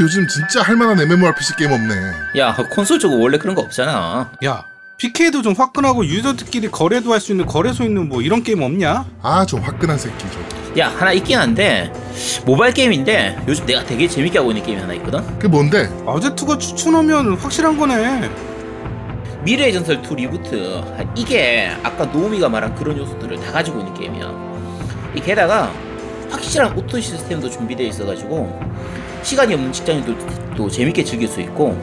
요즘 진짜 할만한 MMORPG 게임 없네. 야 콘솔 쪽은 원래 그런 거 없잖아. 야 PK도 좀 화끈하고 유저들끼리 거래도 할 수 있는 거래소 있는 뭐 이런 게임 없냐? 아, 저 화끈한 새끼 저. 야 하나 있긴 한데 모바일 게임인데 요즘 내가 되게 재밌게 하고 있는 게임이 하나 있거든. 그게 뭔데? 아제트가 추천하면 확실한 거네. 미르의 전설 2 리부트 이게 아까 노우미가 말한 그런 요소들을 다 가지고 있는 게임이야. 이 게다가 확실한 오토 시스템도 준비되어 있어가지고 시간이 없는 직장인들도 재밌게 즐길 수 있고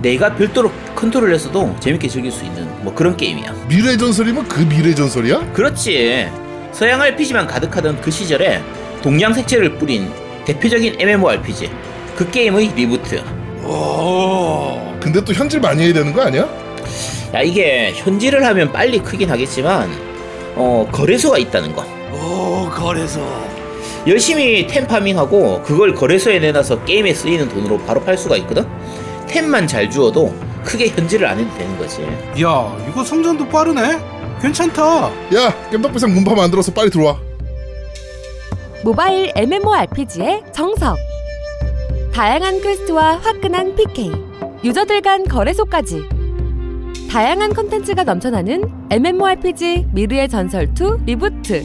내가 별도로 컨트롤해서도 재밌게 즐길 수 있는 뭐 그런 게임이야. 미르 전설이면 그 미르 전설이야? 그렇지. 서양 RPG만 가득하던 그 시절에 동양 색채를 뿌린 대표적인 MMORPG. 그 게임의 reboot. 오. 근데 또 현질 많이 해야 되는 거 아니야? 야 이게 현질을 하면 빨리 크긴 하겠지만 어 거래소가 있다는 거. 오 거래소. 열심히 템 파밍하고 그걸 거래소에 내놔서 게임에 쓰이는 돈으로 바로 팔 수가 있거든. 템만 잘 주어도 크게 현질을 안 해도 되는 거지. 야 이거 성장도 빠르네. 괜찮다. 야, 겜덕비상 문파 만들어서 빨리 들어와. 모바일 MMORPG의 정석. 다양한 퀘스트와 화끈한 PK, 유저들 간 거래소까지. 다양한 컨텐츠가 넘쳐나는 MMORPG 미르의 전설 2 Reboot.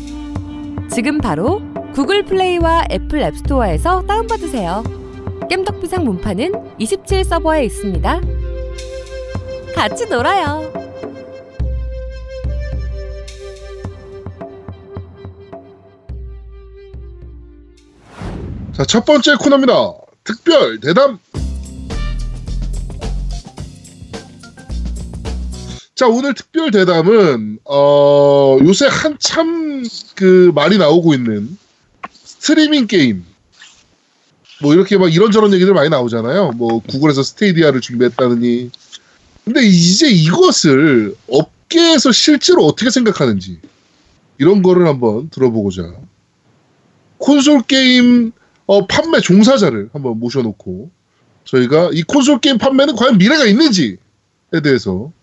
지금 바로 Google Play와 Apple App Store에서 다운받으세요. 겜덕비상 문파는 27 서버에 있습니다. 같이 놀아요. 자, 첫 번째 코너입니다. 특별 대담. 자, 오늘 특별 대담은 어, 요새 한참 그 말이 나오고 있는 스트리밍 게임. 뭐 이렇게 막 이런저런 얘기들 많이 나오잖아요. 뭐 Google에서 Stadia를 준비했다느니. 근데 이제 이것을 업계에서 실제로 어떻게 생각하는지 이런 거를 한번 들어보고자 콘솔 게임 어, 판매 종사자를 한번 모셔놓고 저희가 이 콘솔 게임 판매는 과연 미래가 있는지에 대해서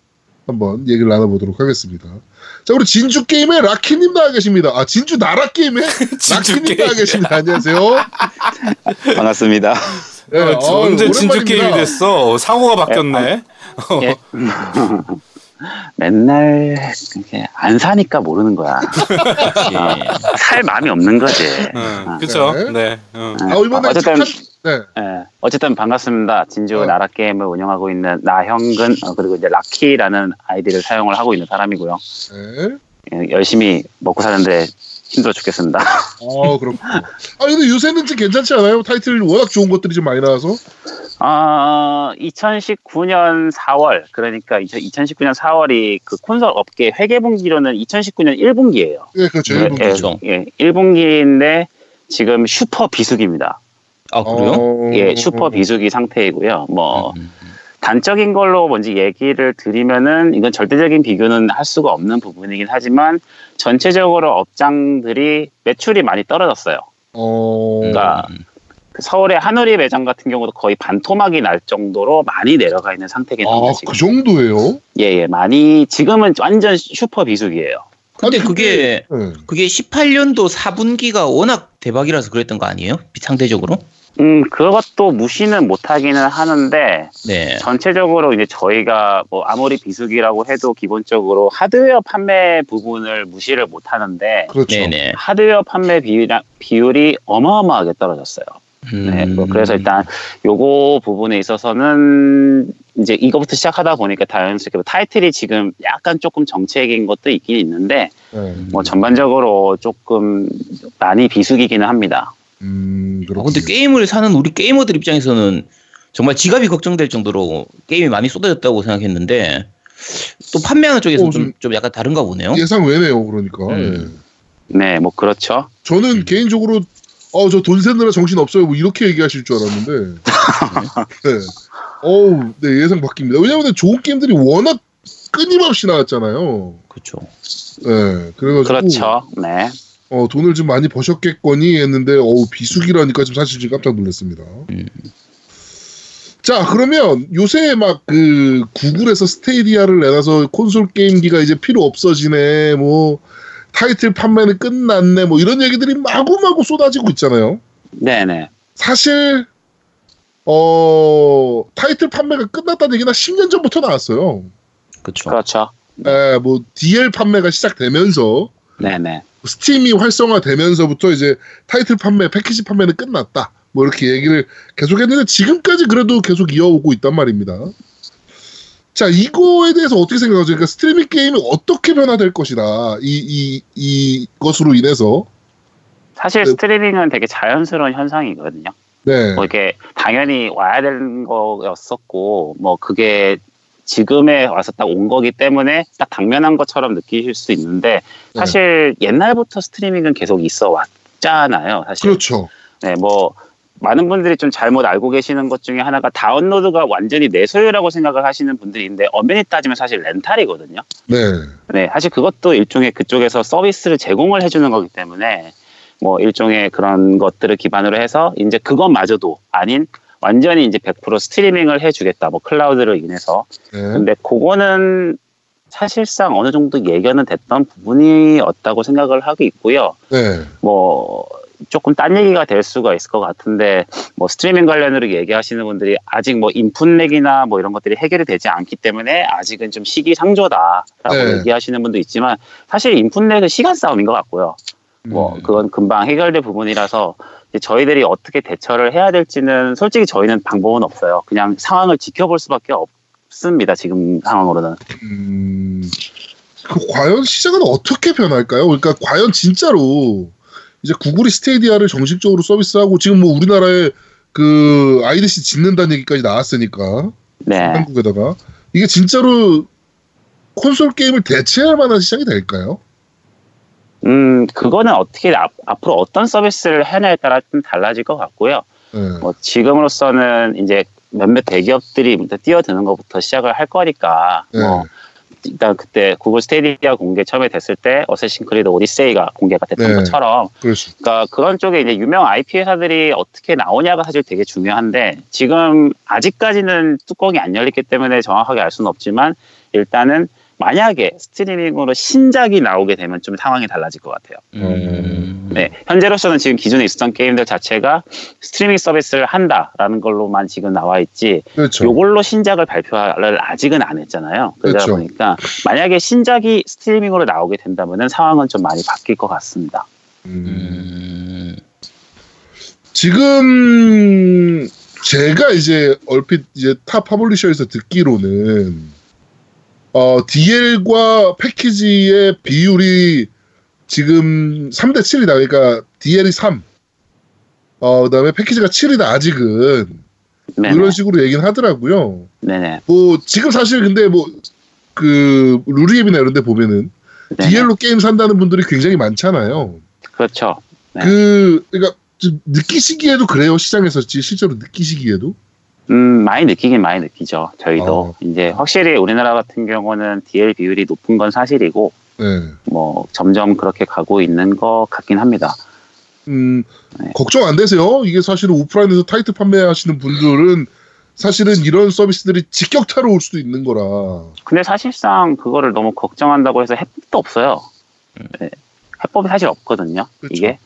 한번 얘기를 나눠보도록 하겠습니다. 자, 우리 진주 게임의 라키님 나와 계십니다. 아, 진주 나라 게임의 라키님 나와 계십니다. 안녕하세요. 반갑습니다. 네, 아, 어, 언제 진주. 게임이 됐어? 상호가 바뀌었네. 예. 맨날 이렇게 안 사니까 모르는 거야. 어, 살 마음이 없는 거지. 응, 그쵸? 네. 네. 응. 아, 이번에 어쨌든 네. 예, 어쨌든 반갑습니다. 진주 어. 나라 게임을 운영하고 있는 나형근 어, 그리고 이제 라키라는 아이디를 사용을 하고 있는 사람이고요. 네. 예, 열심히 먹고 사는데 힘들어 죽겠습니다. 아, 그렇군요. 아, 근데 요새는 좀 괜찮지 않아요? 타이틀 워낙 좋은 것들이 좀 많이 나와서. 아, 2019년 4월 그러니까 2019년 4월이 그 콘솔 업계 회계분기로는 2019년 1분기예요. 예, 그렇죠. 예, 일본이죠. 예, 1분기인데 지금 슈퍼 비수기입니다. 아 그래요? 어, 예, 슈퍼 비수기 상태이고요. 뭐 음. 단적인 걸로 먼저 얘기를 드리면은 이건 절대적인 비교는 할 수가 없는 부분이긴 하지만 전체적으로 업장들이 매출이 많이 떨어졌어요. 어, 그러니까 그 서울의 한우리 매장 같은 경우도 거의 반토막이 날 정도로 많이 내려가 있는 상태긴 합니다. 아, 지금. 그 정도예요? 예, 예, 많이 지금은 완전 슈퍼 비수기예요. 근데 아니, 그게 네. 그게 18년도 4분기가 워낙 대박이라서 그랬던 거 아니에요? 상대적으로? 음, 그것도 무시는 못하기는 하는데 네. 전체적으로 이제 저희가 뭐 아무리 비수기라고 해도 기본적으로 하드웨어 판매 부분을 무시를 못 하는데 그렇죠. 네네. 하드웨어 판매 비율이, 비율이 어마어마하게 떨어졌어요. 네, 음. 뭐 그래서 일단 요거 부분에 있어서는 이제 이거부터 시작하다 보니까 자연스럽게 타이틀이 지금 약간 조금 정책인 것도 있긴 있는데 네. 뭐 전반적으로 조금 많이 비수기기는 합니다. 음, 아. 근데 게임을 사는 우리 게이머들 입장에서는 정말 지갑이 걱정될 정도로 게임이 많이 쏟아졌다고 생각했는데 또 판매하는 쪽에서 어, 좀, 좀- 좀 약간 다른가 보네요. 예상 외네요, 그러니까. 음. 예. 네, 뭐 그렇죠. 저는 음. 개인적으로 어, 저 돈 세느라 정신 없어요. 뭐 이렇게 얘기하실 줄 알았는데. 네. 어우, 네, 예상 바뀝니다. 왜냐면 좋은 게임들이 워낙 끊임없이 나왔잖아요. 그렇죠. 네. 그래가지고 그렇죠. 네. 어, 돈을 좀 많이 버셨겠거니 했는데 어우, 비수기라니까 좀 사실 지금 깜짝 놀랐습니다. 음. 자, 그러면 요새 막 그 구글에서 스테이디아를 내놔서 콘솔 게임기가 이제 필요 없어지네. 뭐 타이틀 판매는 끝났네. 뭐 이런 얘기들이 마구마구 쏟아지고 있잖아요. 네네. 사실 어, 타이틀 판매가 끝났다는 얘기는 10년 전부터 나왔어요. 그쵸. 그렇죠. 예, 뭐 DL 판매가 시작되면서 네네. 스팀이 활성화되면서부터 이제 타이틀 판매, 패키지 판매는 끝났다. 뭐 이렇게 얘기를 계속했는데 지금까지 그래도 계속 이어오고 있단 말입니다. 자, 이거에 대해서 어떻게 생각하죠? 그러니까 스트리밍 게임이 어떻게 변화될 것이다. 이, 이, 이 것으로 인해서. 사실 네. 스트리밍은 되게 자연스러운 현상이거든요. 네. 뭐 이게 당연히 와야 되는 거였었고 뭐 그게 지금에 와서 딱 온 거기 때문에 딱 당면한 것처럼 느끼실 수 있는데 사실 옛날부터 스트리밍은 계속 있어 왔잖아요. 사실. 그렇죠. 네, 뭐 많은 분들이 좀 잘못 알고 계시는 것 중에 하나가 다운로드가 완전히 내 소유라고 생각을 하시는 분들이 있는데 엄연히 따지면 사실 렌탈이거든요. 네. 네, 사실 그것도 일종의 그쪽에서 서비스를 제공을 해주는 거기 때문에 뭐 일종의 그런 것들을 기반으로 해서 이제 그것마저도 아닌 완전히 이제 100% 스트리밍을 해주겠다. 뭐 클라우드를 인해서. 네. 근데 그거는 사실상 어느 정도 예견은 됐던 부분이었다고 생각을 하고 있고요. 네. 뭐 조금 딴 얘기가 될 수가 있을 것 같은데 뭐 스트리밍 관련으로 얘기하시는 분들이 아직 뭐 인풋렉이나 뭐 이런 것들이 해결이 되지 않기 때문에 아직은 좀 시기상조다라고 네. 얘기하시는 분도 있지만 사실 인풋렉은 시간 싸움인 것 같고요. 뭐 음. 그건 금방 해결될 부분이라서 저희들이 어떻게 대처를 해야 될지는 솔직히 저희는 방법은 없어요. 그냥 상황을 지켜볼 수밖에 없습니다. 지금 상황으로는. 음, 그 과연 시장은 어떻게 변할까요? 그러니까 과연 진짜로 이제 구글이 스테이디아를 정식적으로 서비스하고 지금 뭐 우리나라에 그 IDC 짓는다는 얘기까지 나왔으니까 네. 한국에다가 이게 진짜로 콘솔 게임을 대체할 만한 시장이 될까요? 음, 그거는 어떻게 앞, 앞으로 어떤 서비스를 하냐에 따라 좀 달라질 것 같고요. 네. 뭐 지금으로서는 이제 몇몇 대기업들이 일단 뛰어드는 것부터 시작을 할 거니까 네. 뭐 일단 그때 구글 스테디아 공개 처음에 됐을 때 어쌔신 크리드 오디세이가 공개가 됐던 네. 것처럼 그렇죠. 그러니까 그런 쪽에 이제 유명 IP 회사들이 어떻게 나오냐가 사실 되게 중요한데 지금 아직까지는 뚜껑이 안 열렸기 때문에 정확하게 알 수는 없지만 일단은 만약에 스트리밍으로 신작이 나오게 되면 좀 상황이 달라질 것 같아요. 음. 네, 현재로서는 지금 기존에 있었던 게임들 자체가 스트리밍 서비스를 한다라는 걸로만 지금 나와 있지 그렇죠. 요걸로 신작을 발표를 아직은 안 했잖아요. 그러다 그렇죠. 보니까 만약에 신작이 스트리밍으로 나오게 된다면은 상황은 좀 많이 바뀔 것 같습니다. 음. 음. 지금 제가 이제 얼핏 이제 타 publisher에서 듣기로는 어 DL과 패키지의 비율이 지금 3대 7이다. 그러니까 DL이 3. 어 그다음에 패키지가 7이다. 아직은 네네. 이런 식으로 얘기는 하더라고요. 네네. 뭐 지금 사실 근데 뭐 그 루리웹이나 이런 데 보면은 네네. DL로 게임 산다는 분들이 굉장히 많잖아요. 그렇죠. 네. 그 그러니까 좀 느끼시기에도 그래요. 시장에서 지- 실제로 느끼시기에도. 음, 많이 느끼긴 많이 느끼죠. 저희도. 어. 이제 확실히 우리나라 같은 경우는 DL 비율이 높은 건 사실이고, 네. 뭐, 점점 그렇게 가고 있는 것 같긴 합니다. 음, 네. 걱정 안 되세요. 이게 사실은 오프라인에서 타이틀 판매하시는 분들은 사실은 이런 서비스들이 직격타로 올 수도 있는 거라. 근데 사실상 그거를 너무 걱정한다고 해서 해법도 없어요. 네. 해법이 사실 없거든요. 그렇죠. 이게.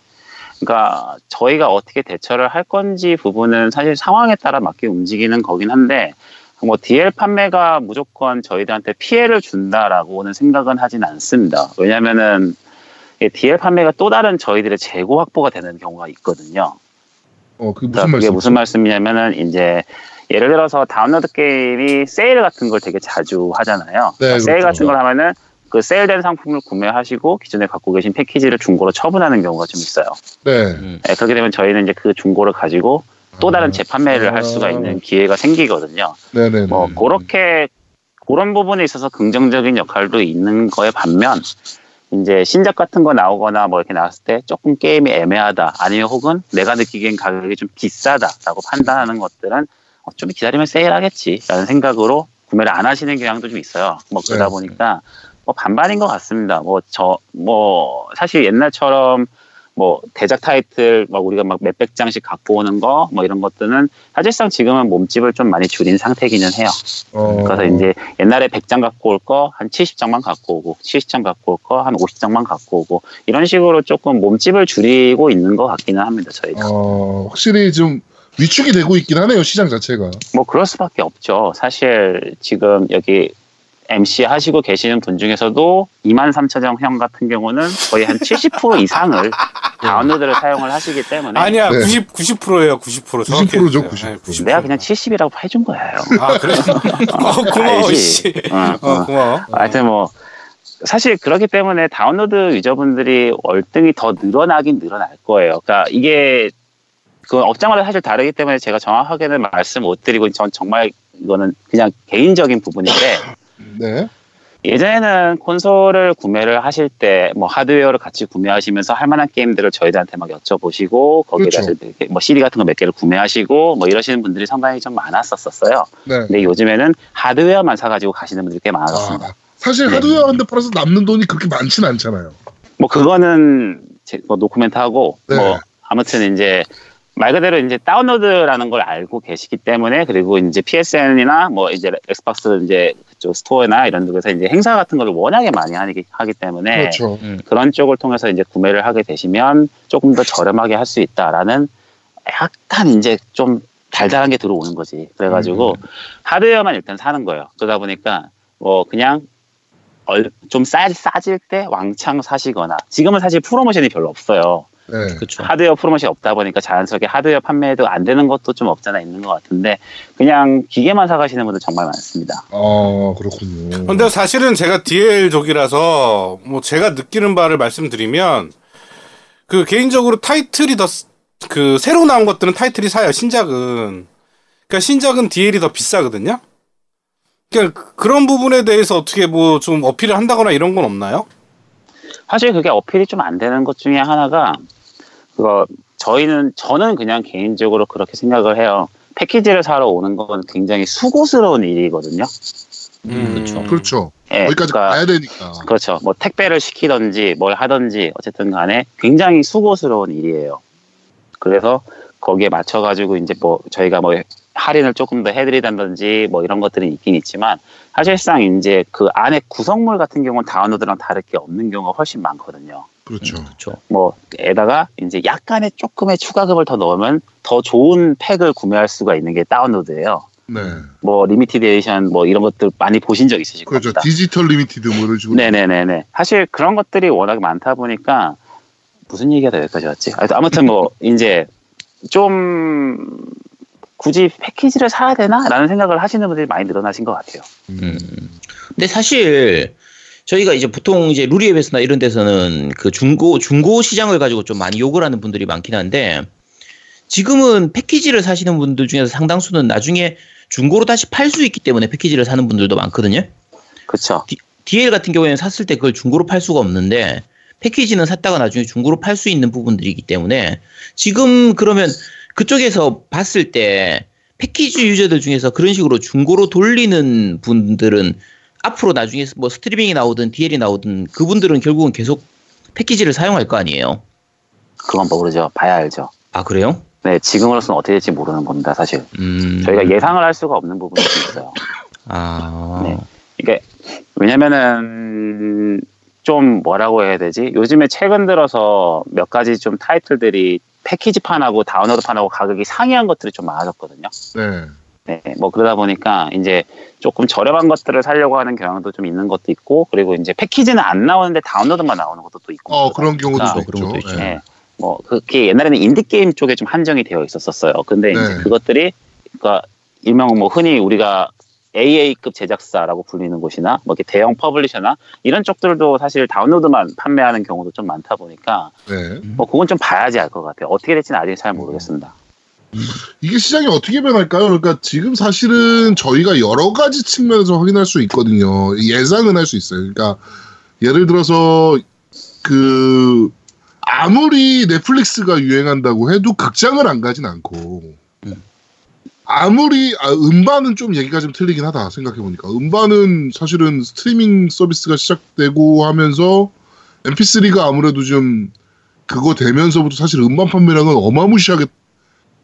그러니까 저희가 어떻게 대처를 할 건지 부분은 사실 상황에 따라 맞게 움직이는 거긴 한데 뭐 DL 판매가 무조건 저희들한테 피해를 준다라고는 생각은 하진 않습니다. 왜냐면은 이 DL 판매가 또 다른 저희들의 재고 확보가 되는 경우가 있거든요. 어, 그게 무슨 그러니까 그게 말씀? 무슨 말씀이냐면은 이제 예를 들어서 다운로드 게임이 세일 같은 걸 되게 자주 하잖아요. 네, 그러니까 세일 그렇죠. 같은 걸 하면은 그 세일된 상품을 구매하시고 기존에 갖고 계신 패키지를 중고로 처분하는 경우가 좀 있어요. 네. 음. 네, 그렇게 되면 저희는 이제 그 중고를 가지고 또 다른 재판매를 할 수가 있는 기회가 생기거든요. 네네. 뭐 그렇게 그런 부분에 있어서 긍정적인 역할도 있는 거에 반면 이제 신작 같은 거 나오거나 뭐 이렇게 나왔을 때 조금 게임이 애매하다 아니면 혹은 내가 느끼기엔 가격이 좀 비싸다라고 판단하는 것들은 어, 좀 기다리면 세일하겠지라는 생각으로 구매를 안 하시는 경향도 좀 있어요. 뭐 그러다 네. 보니까 뭐 반반인 것 같습니다. 뭐저뭐 사실 옛날처럼 뭐 대작 타이틀 막 우리가 막 몇백 장씩 갖고 오는 거 뭐 이런 것들은 사실상 지금은 몸집을 좀 많이 줄인 상태기는 해요. 어, 그래서 이제 옛날에 100장 갖고 올 거한 70장만 갖고 오고 70장 갖고 올 거한 50장만 갖고 오고 이런 식으로 조금 몸집을 줄이고 있는 것 같기는 합니다 저희가. 어, 확실히 좀 위축이 되고 있긴 하네요 시장 자체가. 뭐 그럴 수밖에 없죠. 사실 지금 여기 MC 하시고 계시는 분 중에서도 2만 3천 형 같은 경우는 거의 한 70% 이상을 다운로드를 사용을 하시기 때문에 아니야 네. 90 90%예요 90% 90% 죠, 정확히. 90%. 네, 내가 그냥 70이라고 해준 거예요. 아 그래 어, 고마워? 씨 어, 어, 어. 고마워 하여튼 뭐 사실 그렇기 때문에 다운로드 유저분들이 월등히 더 늘어나긴 늘어날 거예요. 그러니까 이게 그 업장마다 사실 다르기 때문에 제가 정확하게는 말씀 못 드리고 전 정말 이거는 그냥 개인적인 부분인데 네. 예전에는 콘솔을 구매를 하실 때 뭐 하드웨어를 같이 구매하시면서 할 만한 게임들을 저희들한테 막 여쭤보시고 거기다 그렇죠. 뭐 CD 같은 거 몇 개를 구매하시고 뭐 이러시는 분들이 상당히 좀 많았었어요. 네. 근데 요즘에는 하드웨어만 사가지고 가시는 분들이 꽤 많아졌습니다. 아, 사실 네. 하드웨어 한대 팔아서 남는 돈이 그렇게 많진 않잖아요. 뭐 그거는 제, 뭐 노코멘트하고 네. 뭐 아무튼 이제 말 그대로 이제 다운로드라는 걸 알고 계시기 때문에 그리고 이제 PSN이나 뭐 이제 Xbox 이제 그쪽 store나 이런 데서 이제 행사 같은 걸 워낙에 많이 하기, 하기 때문에 그렇죠. 그런 쪽을 통해서 이제 구매를 하게 되시면 조금 더 저렴하게 할 수 있다라는 약간 이제 좀 달달한 게 들어오는 거지. 그래가지고 하드웨어만 일단 사는 거예요. 그러다 보니까 뭐 그냥 얼- 좀 싸, 싸질 때 왕창 사시거나 지금은 사실 프로모션이 별로 없어요. 네. 그렇죠. 하드웨어 프로모션이 없다 보니까 자연스럽게 하드웨어 판매도 안 되는 것도 좀 없잖아 있는 것 같은데 그냥 기계만 사가시는 분들 정말 많습니다. 아 그렇군요. 근데 사실은 제가 DL족이라서 뭐 제가 느끼는 바를 말씀드리면 그 개인적으로 타이틀이 더 그 새로 나온 것들은 타이틀이 사요 신작은 그러니까 신작은 DL이 더 비싸거든요. 그러니까 그- 그런 부분에 대해서 어떻게 뭐 좀 어필을 한다거나 이런 건 없나요? 사실 그게 어필이 좀 안 되는 것 중에 하나가 그거 저희는 저는 그냥 개인적으로 그렇게 생각을 해요. 패키지를 사러 오는 건 굉장히 수고스러운 일이거든요. 음, 그렇죠. 그렇죠. 예, 거기까지 그러니까 가야 되니까. 그렇죠. 뭐 택배를 시키던지 뭘 하던지 어쨌든 간에 굉장히 수고스러운 일이에요. 그래서 거기에 맞춰가지고 이제 뭐 저희가 뭐 할인을 조금 더 해드리다든지 뭐 이런 것들은 있긴 있지만 사실상 이제 그 안에 구성물 같은 경우는 다운로드랑 다를 게 없는 경우가 훨씬 많거든요. 그렇죠. 그렇죠. 뭐 에다가 이제 약간의 조금의 추가금을 더 넣으면 더 좋은 팩을 구매할 수가 있는 게 다운로드예요. 네. 뭐 limited edition 뭐 이런 것들 많이 보신 적 있으실 그렇죠. 겁니다. 디지털 limited 뭐 이런 식으로. 네네네네. 사실 그런 것들이 워낙 많다 보니까 무슨 얘기가 다 여기까지 왔지? 아무튼 뭐 이제 좀 굳이 패키지를 사야 되나라는 생각을 하시는 분들이 많이 늘어나신 것 같아요. 음. 근데 사실 저희가 이제 보통 이제 루리앱에서나 이런 데서는 그 중고 중고 시장을 가지고 좀 많이 욕을 하는 분들이 많긴 한데 지금은 패키지를 사시는 분들 중에서 상당수는 나중에 중고로 다시 팔 수 있기 때문에 패키지를 사는 분들도 많거든요. 그렇죠. DL 같은 경우에는 샀을 때 그걸 중고로 팔 수가 없는데 패키지는 샀다가 나중에 중고로 팔 수 있는 부분들이기 때문에 지금 그러면 그쪽에서 봤을 때 패키지 유저들 중에서 그런 식으로 중고로 돌리는 분들은 앞으로 나중에 뭐 스트리밍이 나오든 DL이 나오든 그분들은 결국은 계속 패키지를 사용할 거 아니에요. 그건 모르죠. 봐야 알죠. 아 그래요? 네, 지금으로서는 어떻게 될지 모르는 겁니다. 사실 음. 저희가 예상을 할 수가 없는 부분이 좀 있어요. 아 네. 이게 왜냐면은 좀 뭐라고 해야 되지? 요즘에 최근 들어서 몇 가지 좀 타이틀들이 패키지판하고 다운로드판하고 가격이 상이한 것들이 좀 많아졌거든요. 네. 네, 뭐 그러다 보니까 이제 조금 저렴한 것들을 사려고 하는 경향도 좀 있는 것도 있고, 그리고 이제 패키지는 안 나오는데 다운로드만 나오는 것도 또 있고. 어 그런 경우도 그러니까, 그렇죠. 그런 있죠. 것도 있죠. 네. 네. 뭐 그게 옛날에는 인디 게임 쪽에 좀 한정이 되어 있었었어요. 근데 이제 네. 그것들이 그러니까 일명 뭐 흔히 우리가 AA급 제작사라고 불리는 곳이나 뭐 이렇게 대형 publisher나 이런 쪽들도 사실 다운로드만 판매하는 경우도 좀 많다 보니까 네. 뭐 그건 좀 봐야지 알 것 같아요. 어떻게 될지는 아직 잘 모르겠습니다. 이게 시장이 어떻게 변할까요? 그러니까 지금 사실은 저희가 여러 가지 측면에서 확인할 수 있거든요. 예상은 할 수 있어요. 그러니까 예를 들어서 그 아무리 Netflix가 유행한다고 해도 극장을 안 가진 않고 음. 아무리 아, 음반은 좀 얘기가 좀 틀리긴 하다 생각해 보니까 음반은 사실은 스트리밍 서비스가 시작되고 하면서 MP3가 아무래도 좀 그거 되면서부터 사실 음반 판매량은 어마무시하게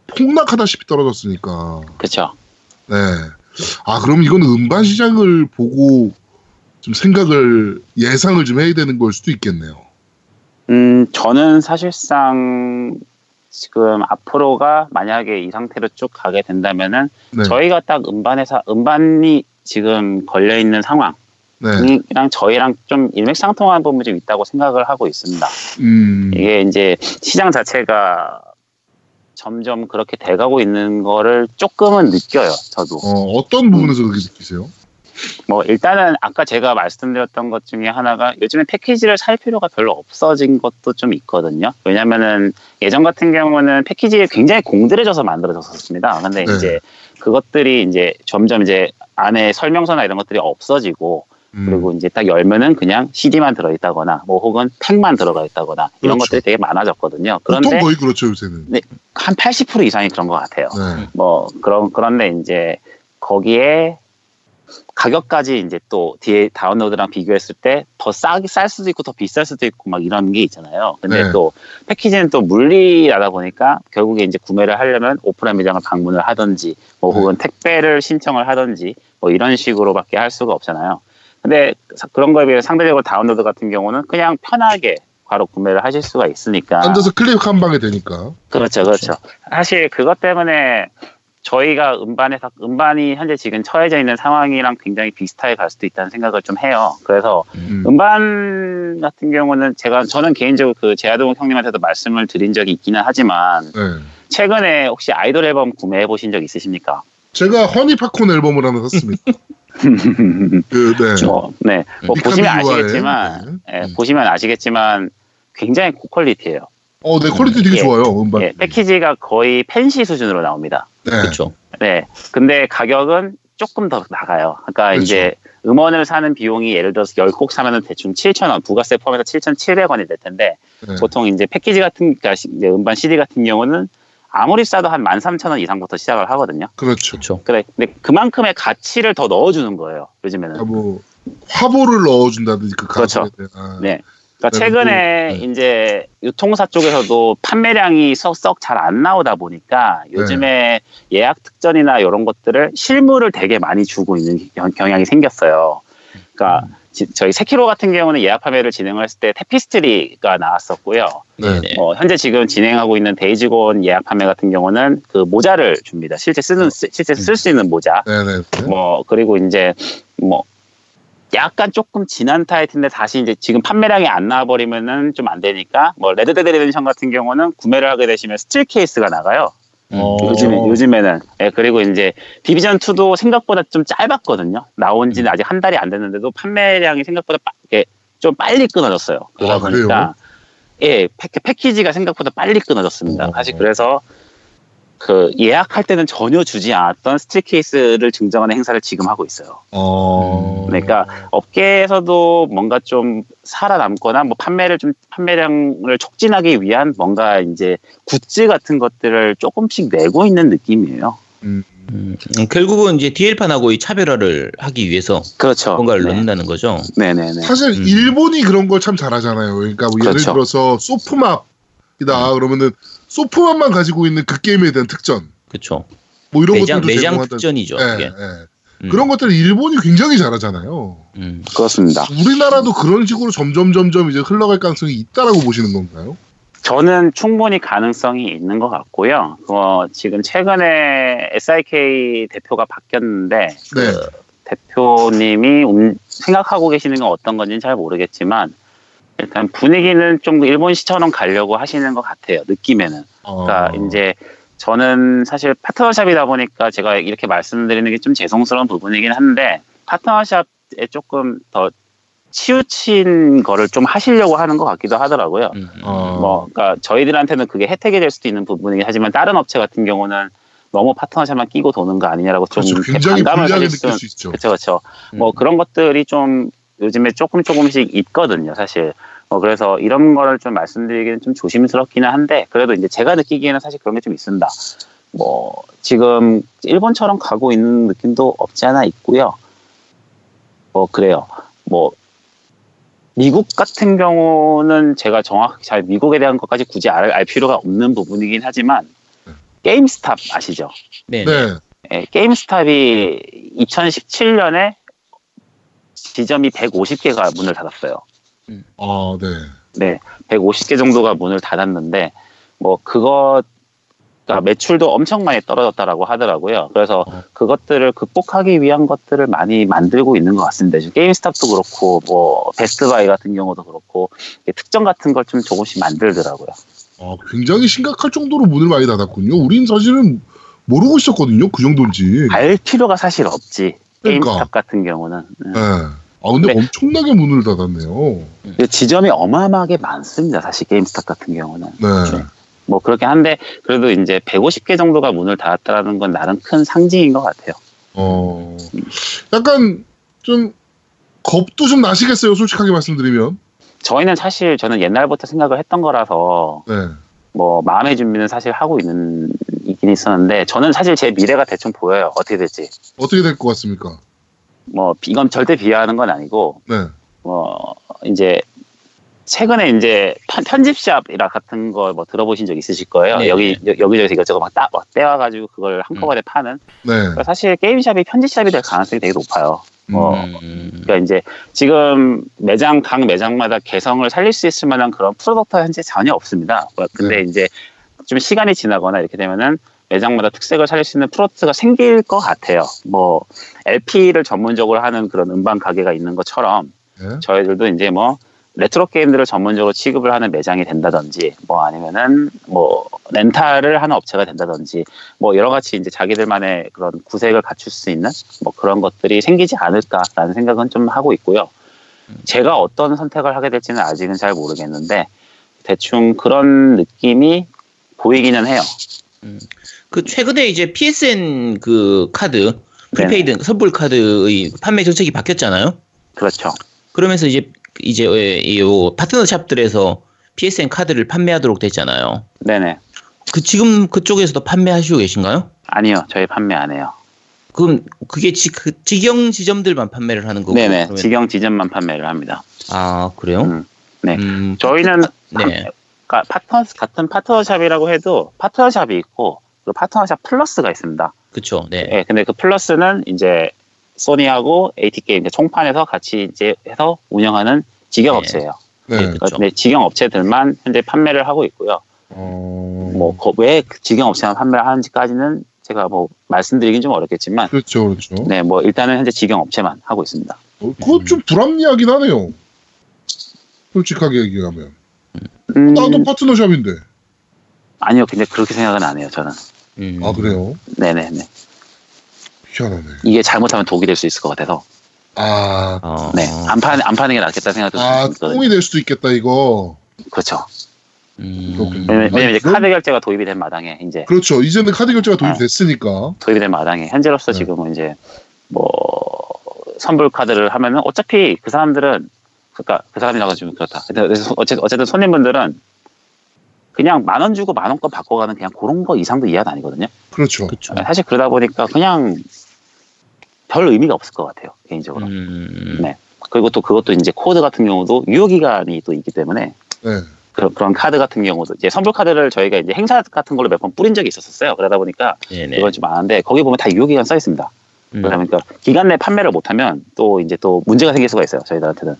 폭락하다시피 떨어졌으니까. 그렇죠. 네. 아, 그럼 이건 음반 시장을 보고 좀 생각을, 예상을 좀 해야 되는 걸 수도 있겠네요. 음, 저는 사실상 지금 앞으로가 만약에 이 상태로 쭉 가게 된다면은 네. 저희가 딱 음반에서 음반이 지금 걸려 있는 상황이랑 네. 저희랑 좀 일맥상통하는 부분이 좀 있다고 생각을 하고 있습니다. 음. 이게 이제 시장 자체가 점점 그렇게 돼가고 있는 거를 조금은 느껴요. 저도. 어, 어떤 부분에서 그렇게 느끼세요? 뭐 일단은 아까 제가 말씀드렸던 것 중에 하나가 요즘에 패키지를 살 필요가 별로 없어진 것도 좀 있거든요. 왜냐면은 예전 같은 경우는 패키지가 굉장히 공들여져서 만들어졌었습니다. 근데 네. 이제 그것들이 이제 점점 이제 안에 설명서나 이런 것들이 없어지고 음. 그리고 이제 딱 열면은 그냥 CD만 들어있다거나 뭐 혹은 팩만 들어가 있다거나 이런 그렇죠. 것들이 되게 많아졌거든요. 보통 그런데 거의 그렇죠 요새는. 한80% 이상이 그런 것 같아요. 네. 뭐 그런 그런데 이제 거기에 가격까지 이제 또 뒤에 다운로드랑 비교했을 때 더 싸게 쌀 수도 있고 더 비쌀 수도 있고 막 이런 게 있잖아요. 근데 네. 또 패키지는 또 물리하다 보니까 결국에 이제 구매를 하려면 오프라인 매장을 방문을 하든지 뭐 네. 혹은 택배를 신청을 하든지 뭐 이런 식으로밖에 할 수가 없잖아요. 근데 사- 그런 거에 비해 상대적으로 다운로드 같은 경우는 그냥 편하게 바로 구매를 하실 수가 있으니까 앉아서 클릭 한 방에 되니까. 그렇죠, 그렇죠. 사실 그것 때문에 저희가 음반에서 음반이 현재 지금 처해져 있는 상황이랑 굉장히 비슷하게 갈 수도 있다는 생각을 좀 해요. 그래서 음. 음반 같은 경우는 제가 저는 개인적으로 그 제아동 형님한테도 말씀을 드린 적이 있기는 하지만 네. 최근에 혹시 아이돌 앨범 구매해 보신 적 있으십니까? 제가 Honey Popcorn 앨범을 하나 샀습니다. 그, 네. 뭐, 네, 뭐 미카미 보시면 좋아해. 아시겠지만, 네. 예, 음. 보시면 아시겠지만 굉장히 고quality예요. 어, 네, quality 되게 예. 좋아요, 음반. 예, 패키지가 거의 팬시 수준으로 나옵니다. 네. 그렇죠. 네. 근데 가격은 조금 더 나가요. 그러니까 그렇죠. 이제 음원을 사는 비용이 예를 들어서 10곡 사면은 대충 7,000원, 부가세 포함해서 7,700원이 될 텐데 네. 보통 이제 패키지 같은 그러니까 음반 CD 같은 경우는 아무리 싸도 한 13,000원 이상부터 시작을 하거든요. 그렇죠. 그렇죠. 그래. 근데 그만큼의 가치를 더 넣어 주는 거예요. 요즘에는. 아, 뭐, 화보를 넣어준다든지 그 그렇죠. 가수에 대한. 아, 네. 그러니까 최근에 네. 이제 유통사 쪽에서도 판매량이 썩잘안 나오다 보니까 네. 요즘에 예약 특전이나 이런 것들을 실물을 되게 많이 주고 있는 경- 경향이 생겼어요. 그러니까 음. 지- 저희 세키로 같은 경우는 예약 판매를 진행을 했을 때 태피스트리가 나왔었고요. 네. 네. 어, 현재 지금 진행하고 있는 Days Gone 예약 판매 같은 경우는 그 모자를 줍니다. 실제 쓰는 쓰- 실제 쓸 수 있는 모자. 네네. 네. 뭐 그리고 이제 뭐 약간 조금 지난 타이틀인데 다시 이제 지금 판매량이 안 나와버리면은 좀 안 되니까 뭐 Red Dead Redemption 같은 경우는 구매를 하게 되시면 steel 케이스가 나가요. 어. 요즘에 요즘에는 예, 그리고 이제 Division 2도 생각보다 좀 짧았거든요. 나온 지는 아직 한 달이 안 됐는데도 판매량이 생각보다 빠, 이렇게 좀 빨리 끊어졌어요. 그러다 아, 그래요? 보니까 예 패, 패키지가 생각보다 빨리 끊어졌습니다. 어. 사실 그래서 그 예약할 때는 전혀 주지 않았던 steel 케이스를 증정하는 행사를 지금 하고 있어요. 어. 그러니까 업계에서도 뭔가 좀 살아남거나 뭐 판매를 좀 판매량을 촉진하기 위한 뭔가 이제 굿즈 같은 것들을 조금씩 내고 있는 느낌이에요. 음. 음, 음, 결국은 이제 DL판하고 이 차별화를 하기 위해서 그렇죠. 뭔가를 네. 넣는다는 거죠. 네네네. 사실 음. 일본이 그런 걸 참 잘하잖아요. 그러니까 뭐 예를 그렇죠. 들어서 소프맵이다 그러면은 소프맵만 가지고 있는 그 게임에 대한 특전 그렇죠. 뭐 이런 매장 것들도 매장 제공한다. 특전이죠. 예. 예. 음, 그런 것들을 일본이 굉장히 잘하잖아요. 음. 그렇습니다. 우리나라도 그런 식으로 점점 점점 이제 흘러갈 가능성이 있다라고 보시는 건가요? 저는 충분히 가능성이 있는 것 같고요. 어, 지금 최근에 SIK 대표가 바뀌었는데 네. 그 대표님이 음- 생각하고 계시는 건 어떤 건지는 잘 모르겠지만 일단 분위기는 좀 일본시처럼 가려고 하시는 것 같아요. 느낌에는. 그러니까 어. 이제 저는 사실 파트너샵이다 보니까 제가 이렇게 말씀드리는 게 좀 죄송스러운 부분이긴 한데 파트너샵에 조금 더 치우친 거를 좀 하시려고 하는 것 같기도 하더라고요. 음, 음. 어. 뭐, 그러니까 저희들한테는 그게 혜택이 될 수도 있는 부분이긴 하지만 다른 업체 같은 경우는 너무 파트너샵만 끼고 도는 거 아니냐라고 좀 그렇죠. 이렇게 굉장히 반감을 느낄 수수 있죠. 그렇죠, 그렇죠. 음. 뭐 그런 것들이 좀 요즘에 조금 조금씩 있거든요, 사실. 뭐 그래서 이런 거를 좀 말씀드리기는 좀 조심스럽기는 한데 그래도 이제 제가 느끼기에는 사실 그런 게 좀 있습니다. 뭐 지금 일본처럼 가고 있는 느낌도 없지 않아 있고요. 뭐 그래요. 뭐 미국 같은 경우는 제가 정확히 잘 미국에 대한 것까지 굳이 알, 알 필요가 없는 부분이긴 하지만 게임스탑 아시죠? 네. 네. 예, 게임스탑이 2017년에 지점이 150개가 문을 닫았어요. 아, 네. 네, 150개 정도가 문을 닫았는데 뭐 그것 그러니까 매출도 엄청 많이 떨어졌다라고 하더라고요. 그래서 어. 그것들을 극복하기 위한 것들을 많이 만들고 있는 것 같습니다. 지금 게임스탑도 그렇고 뭐 베스트바이 같은 경우도 그렇고 특정 같은 걸 좀 조금씩 만들더라고요. 아, 굉장히 심각할 정도로 문을 많이 닫았군요. 우린 사실은 모르고 있었거든요. 그 정도인지. 알 필요가 사실 없지. 그러니까. 게임스탑 같은 경우는. 네. 네. 아 근데 네. 엄청나게 문을 닫았네요. 근데 지점이 어마어마하게 많습니다. 사실 게임스탑 같은 경우는. 네. 뭐 그렇게 한데 그래도 이제 150개 정도가 문을 닫았다라는 건 나름 큰 상징인 것 같아요. 어, 약간 좀 겁도 좀 나시겠어요. 솔직하게 말씀드리면. 저희는 사실 저는 옛날부터 생각을 했던 거라서 네. 뭐 마음의 준비는 사실 하고 있는 있긴 있었는데 저는 사실 제 미래가 대충 보여요. 어떻게 될지. 어떻게 될 것 같습니까? 뭐 이건 절대 비하하는 건 아니고 네. 뭐 이제 최근에 이제 편- 편집샵이라 같은 거 뭐 들어보신 적 있으실 거예요. 네. 여기 여- 여기저기서 이것저것 막 따, 막 떼와가지고 그걸 한꺼번에 파는. 네. 그러니까 사실 게임샵이 편집샵이 될 가능성이 되게 높아요. 뭐 음, 그러니까 이제 지금 매장 각 매장마다 개성을 살릴 수 있을 만한 그런 product가 현재 전혀 없습니다. 뭐 근데 이제 좀 시간이 지나거나 이렇게 되면은 매장마다 특색을 살릴 수 있는 product가 생길 것 같아요. 뭐 LP를 전문적으로 하는 그런 음반 가게가 있는 것처럼 네. 저희들도 이제 뭐 레트로 게임들을 전문적으로 취급을 하는 매장이 된다든지 뭐 아니면은 뭐 렌탈을 하는 업체가 된다든지 뭐 여러 가지 이제 자기들만의 그런 구색을 갖출 수 있는 뭐 그런 것들이 생기지 않을까라는 생각은 좀 하고 있고요. 제가 어떤 선택을 하게 될지는 아직은 잘 모르겠는데 대충 그런 느낌이 보이기는 해요. 그 최근에 이제 PSN 그 카드 prepaid 선불 카드의 판매 정책이 바뀌었잖아요. 그렇죠. 그러면서 이제 이제 예, 이요 파트너 샵들에서 PSN 카드를 판매하도록 됐잖아요. 네네. 그 지금 그쪽에서도 판매하시고 계신가요? 아니요. 저희 판매 안 해요. 그럼 그게 지, 그 직영 지점들만 판매를 하는 거고. 네네. 그러면- 직영 지점만 판매를 합니다. 아 그래요? 음, 네. 음, 저희는 네. 그러니까 파트너 같은 파트너샵이라고 해도 파트너샵이 있고 그 파트너샵 플러스가 있습니다. 그쵸. 네. 예, 근데 그 플러스는 이제 소니하고 AT 게임 총판에서 같이 이제 해서 운영하는 직영 네. 업체예요. 네. 네. 네, 직영 업체들만 현재 판매를 하고 있고요. 어... 뭐왜 직영 업체만 판매를 하는지까지는 제가 뭐 말씀드리긴 좀 어렵겠지만 그렇죠, 그렇죠. 네, 뭐 일단은 현재 직영 업체만 하고 있습니다. 어, 그거 좀 불합리하긴 하네요. 솔직하게 얘기하면. 음, 나도 파트너샵인데. 아니요, 근데 그렇게 생각은 안 해요, 저는. 음. 아 그래요? 네네네. 희한하네. 이게 잘못하면 독이 될 수 있을 것 같아서. 아, 어, 네, 안 파는 안 파는 게 낫겠다 생각도 아. 똥이 될 수도 있겠다 이거. 그렇죠. 음. 왜냐면, 왜냐면 이제 그럼- 카드 결제가 도입이 된 마당에 이제 그렇죠. 이제는 카드 결제가 아. 도입됐으니까. 도입이 된 마당에 현재로서 네. 지금은 이제 뭐 선불 카드를 하면은 어차피 그 사람들은 그러니까 그 사람이라고 좀 그렇다. 어쨌든 손님분들은 그냥 만 원 주고 만 원권 바꿔가는 그냥 그런 거 이상도 이하가 아니거든요. 그렇죠. 그쵸. 사실 그러다 보니까 그냥 별 의미가 없을 것 같아요 개인적으로. 음. 네. 그리고 또 그것도 이제 코드 같은 경우도 유효 기간이 또 있기 때문에 네. 그, 그런 카드 같은 경우도 이제 선불 카드를 저희가 이제 행사 같은 걸로 몇 번 뿌린 적이 있었어요. 그러다 보니까 네네. 이건 좀 아는데 거기 보면 다 유효 기간 써 있습니다. 음. 그러다 보니까 기간 내 판매를 못하면 또 이제 또 문제가 생길 수가 있어요. 저희들한테는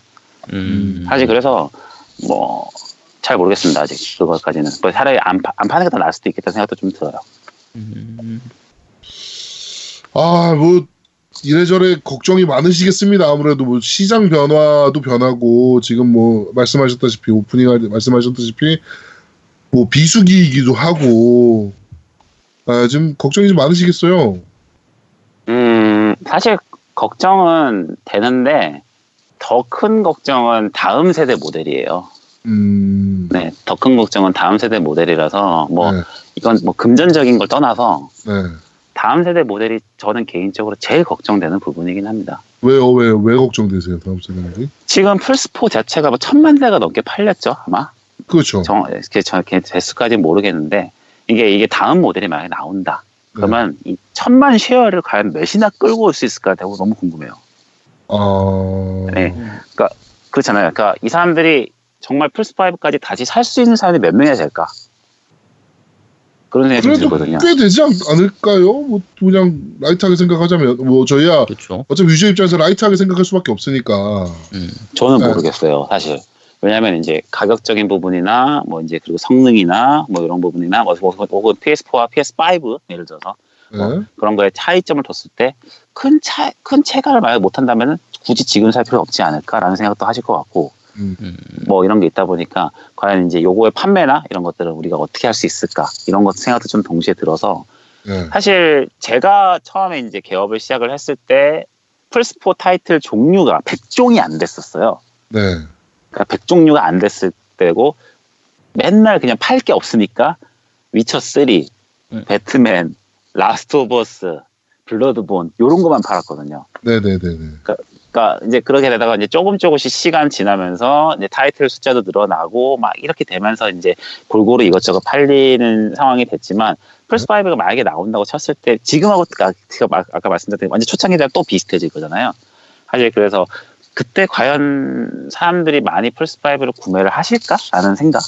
음. 사실 그래서 뭐 잘 모르겠습니다. 아직 그거까지는 뭐 차라리 안, 파- 안 파는 게 더 나을 수도 있겠다 생각도 좀 들어요. 음. 아, 뭐 이래저래 걱정이 많으시겠습니다. 아무래도 뭐 시장 변화도 변하고 지금 뭐 말씀하셨다시피 오프닝 할 때 말씀하셨다시피 뭐 비수기이기도 하고 아, 지금 걱정이 좀 많으시겠어요. 음 사실 걱정은 되는데 더 큰 걱정은 다음 세대 모델이에요. 음, 네, 더 큰 걱정은 다음 세대 모델이라서 뭐 네, 이건 뭐 금전적인 걸 떠나서 네. 다음 세대 모델이 저는 개인적으로 제일 걱정되는 부분이긴 합니다. 왜요? 왜, 왜 걱정되세요? 다음 세대들이? 지금 플스4 자체가 뭐 천만 대가 넘게 팔렸죠, 아마. 그렇죠. 정, 이렇게 대수까지 모르겠는데, 이게, 이게 다음 모델이 만약에 나온다. 그러면 이 천만 share를 과연 몇이나 끌고 올 수 있을까 되고 너무 궁금해요. 아, 네. 그렇잖아요. 그러니까 이 사람들이 정말 플스5까지 다시 살 수 있는 사람이 몇 명이나 될까? 그런 생각이 좀 그래도 들거든요. 꽤 되지 않, 않을까요? 뭐 그냥 light하게 생각하자면 뭐 저희야. 어차피 유저 입장에서 light하게 생각할 수밖에 없으니까. 음. 저는 네. 모르겠어요, 사실. 왜냐하면 이제 가격적인 부분이나 뭐 이제 그리고 성능이나 뭐 이런 부분이나 뭐 혹은 PS4와 PS5 예를 들어서 네. 그런 거에 차이점을 뒀을 때 큰 차, 큰 체감을 만약 못한다면은 굳이 지금 살 필요 없지 않을까라는 생각도 하실 것 같고 뭐 이런 게 있다 보니까 과연 이제 요거의 판매나 이런 것들을 우리가 어떻게 할 수 있을까 이런 것 생각도 좀 동시에 들어서 네. 사실 제가 처음에 이제 개업을 시작을 했을 때 플스4 타이틀 종류가 100종이 안 됐었어요. 네. 그러니까 100종류가 안 됐을 때고 맨날 그냥 팔 게 없으니까 위쳐 3, 음. 배트맨, 라스트 오브 어스, 블러드본 요런 것만 팔았거든요. 네네네네. 그러니까 이제 그렇게 되다가 이제 조금 조금씩 시간 지나면서 이제 타이틀 숫자도 늘어나고 막 이렇게 되면서 이제 골고루 이것저것 팔리는 상황이 됐지만 플스 5가 만약에 나온다고 쳤을 때 지금하고 아- 제가 막 아까 말씀드린 완전 초창기랑 또 비슷해질 거잖아요. 사실 그래서 그때 과연 사람들이 많이 플스 5를 구매를 하실까라는 생각.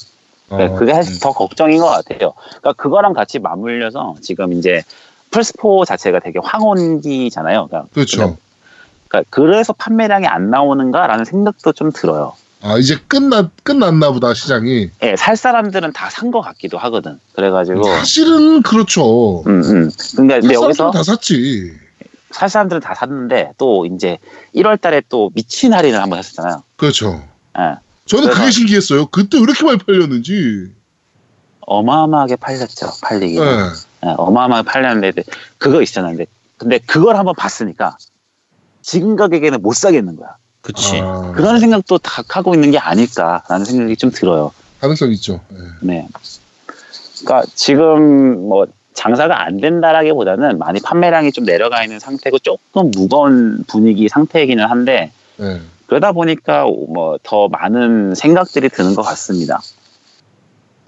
네, 어, 그게 사실 더 걱정인 것 같아요. 그러니까 그거랑 같이 맞물려서 지금 이제 플스4 자체가 되게 황혼기잖아요. 그러니까 그렇죠. 그러니까 그래서 판매량이 안 나오는가라는 생각도 좀 들어요. 아 이제 끝났 끝났나 보다 시장이. 예, 살 사람들은 다 산 것 같기도 하거든. 그래가지고, 사실은 그렇죠. 음, 음. 그러니까 근데 살 여기서 사람들은 다 샀지. 살 사람들은 다 샀는데 또 이제 1월달에 또 미친 할인을 한번 했었잖아요. 그렇죠. 예, 저는 그게 신기했어요. 그때 왜 이렇게 많이 팔렸는지. 어마어마하게 팔렸죠. 팔리기. 네. 예, 어마어마하게 팔렸는데 그거. 근데, 근데 그걸 한번 봤으니까 지금 가격에는 못 사겠는 거야. 그치. 아, 그런 생각도 다 하고 있는 게 아닐까라는 생각이 좀 들어요. 가능성 있죠. 네. 네. 그러니까 지금 뭐 장사가 안 된다라기보다는 많이 판매량이 좀 내려가 있는 상태고 조금 무거운 분위기 상태이기는 한데 네. 그러다 보니까 뭐 더 많은 생각들이 드는 것 같습니다.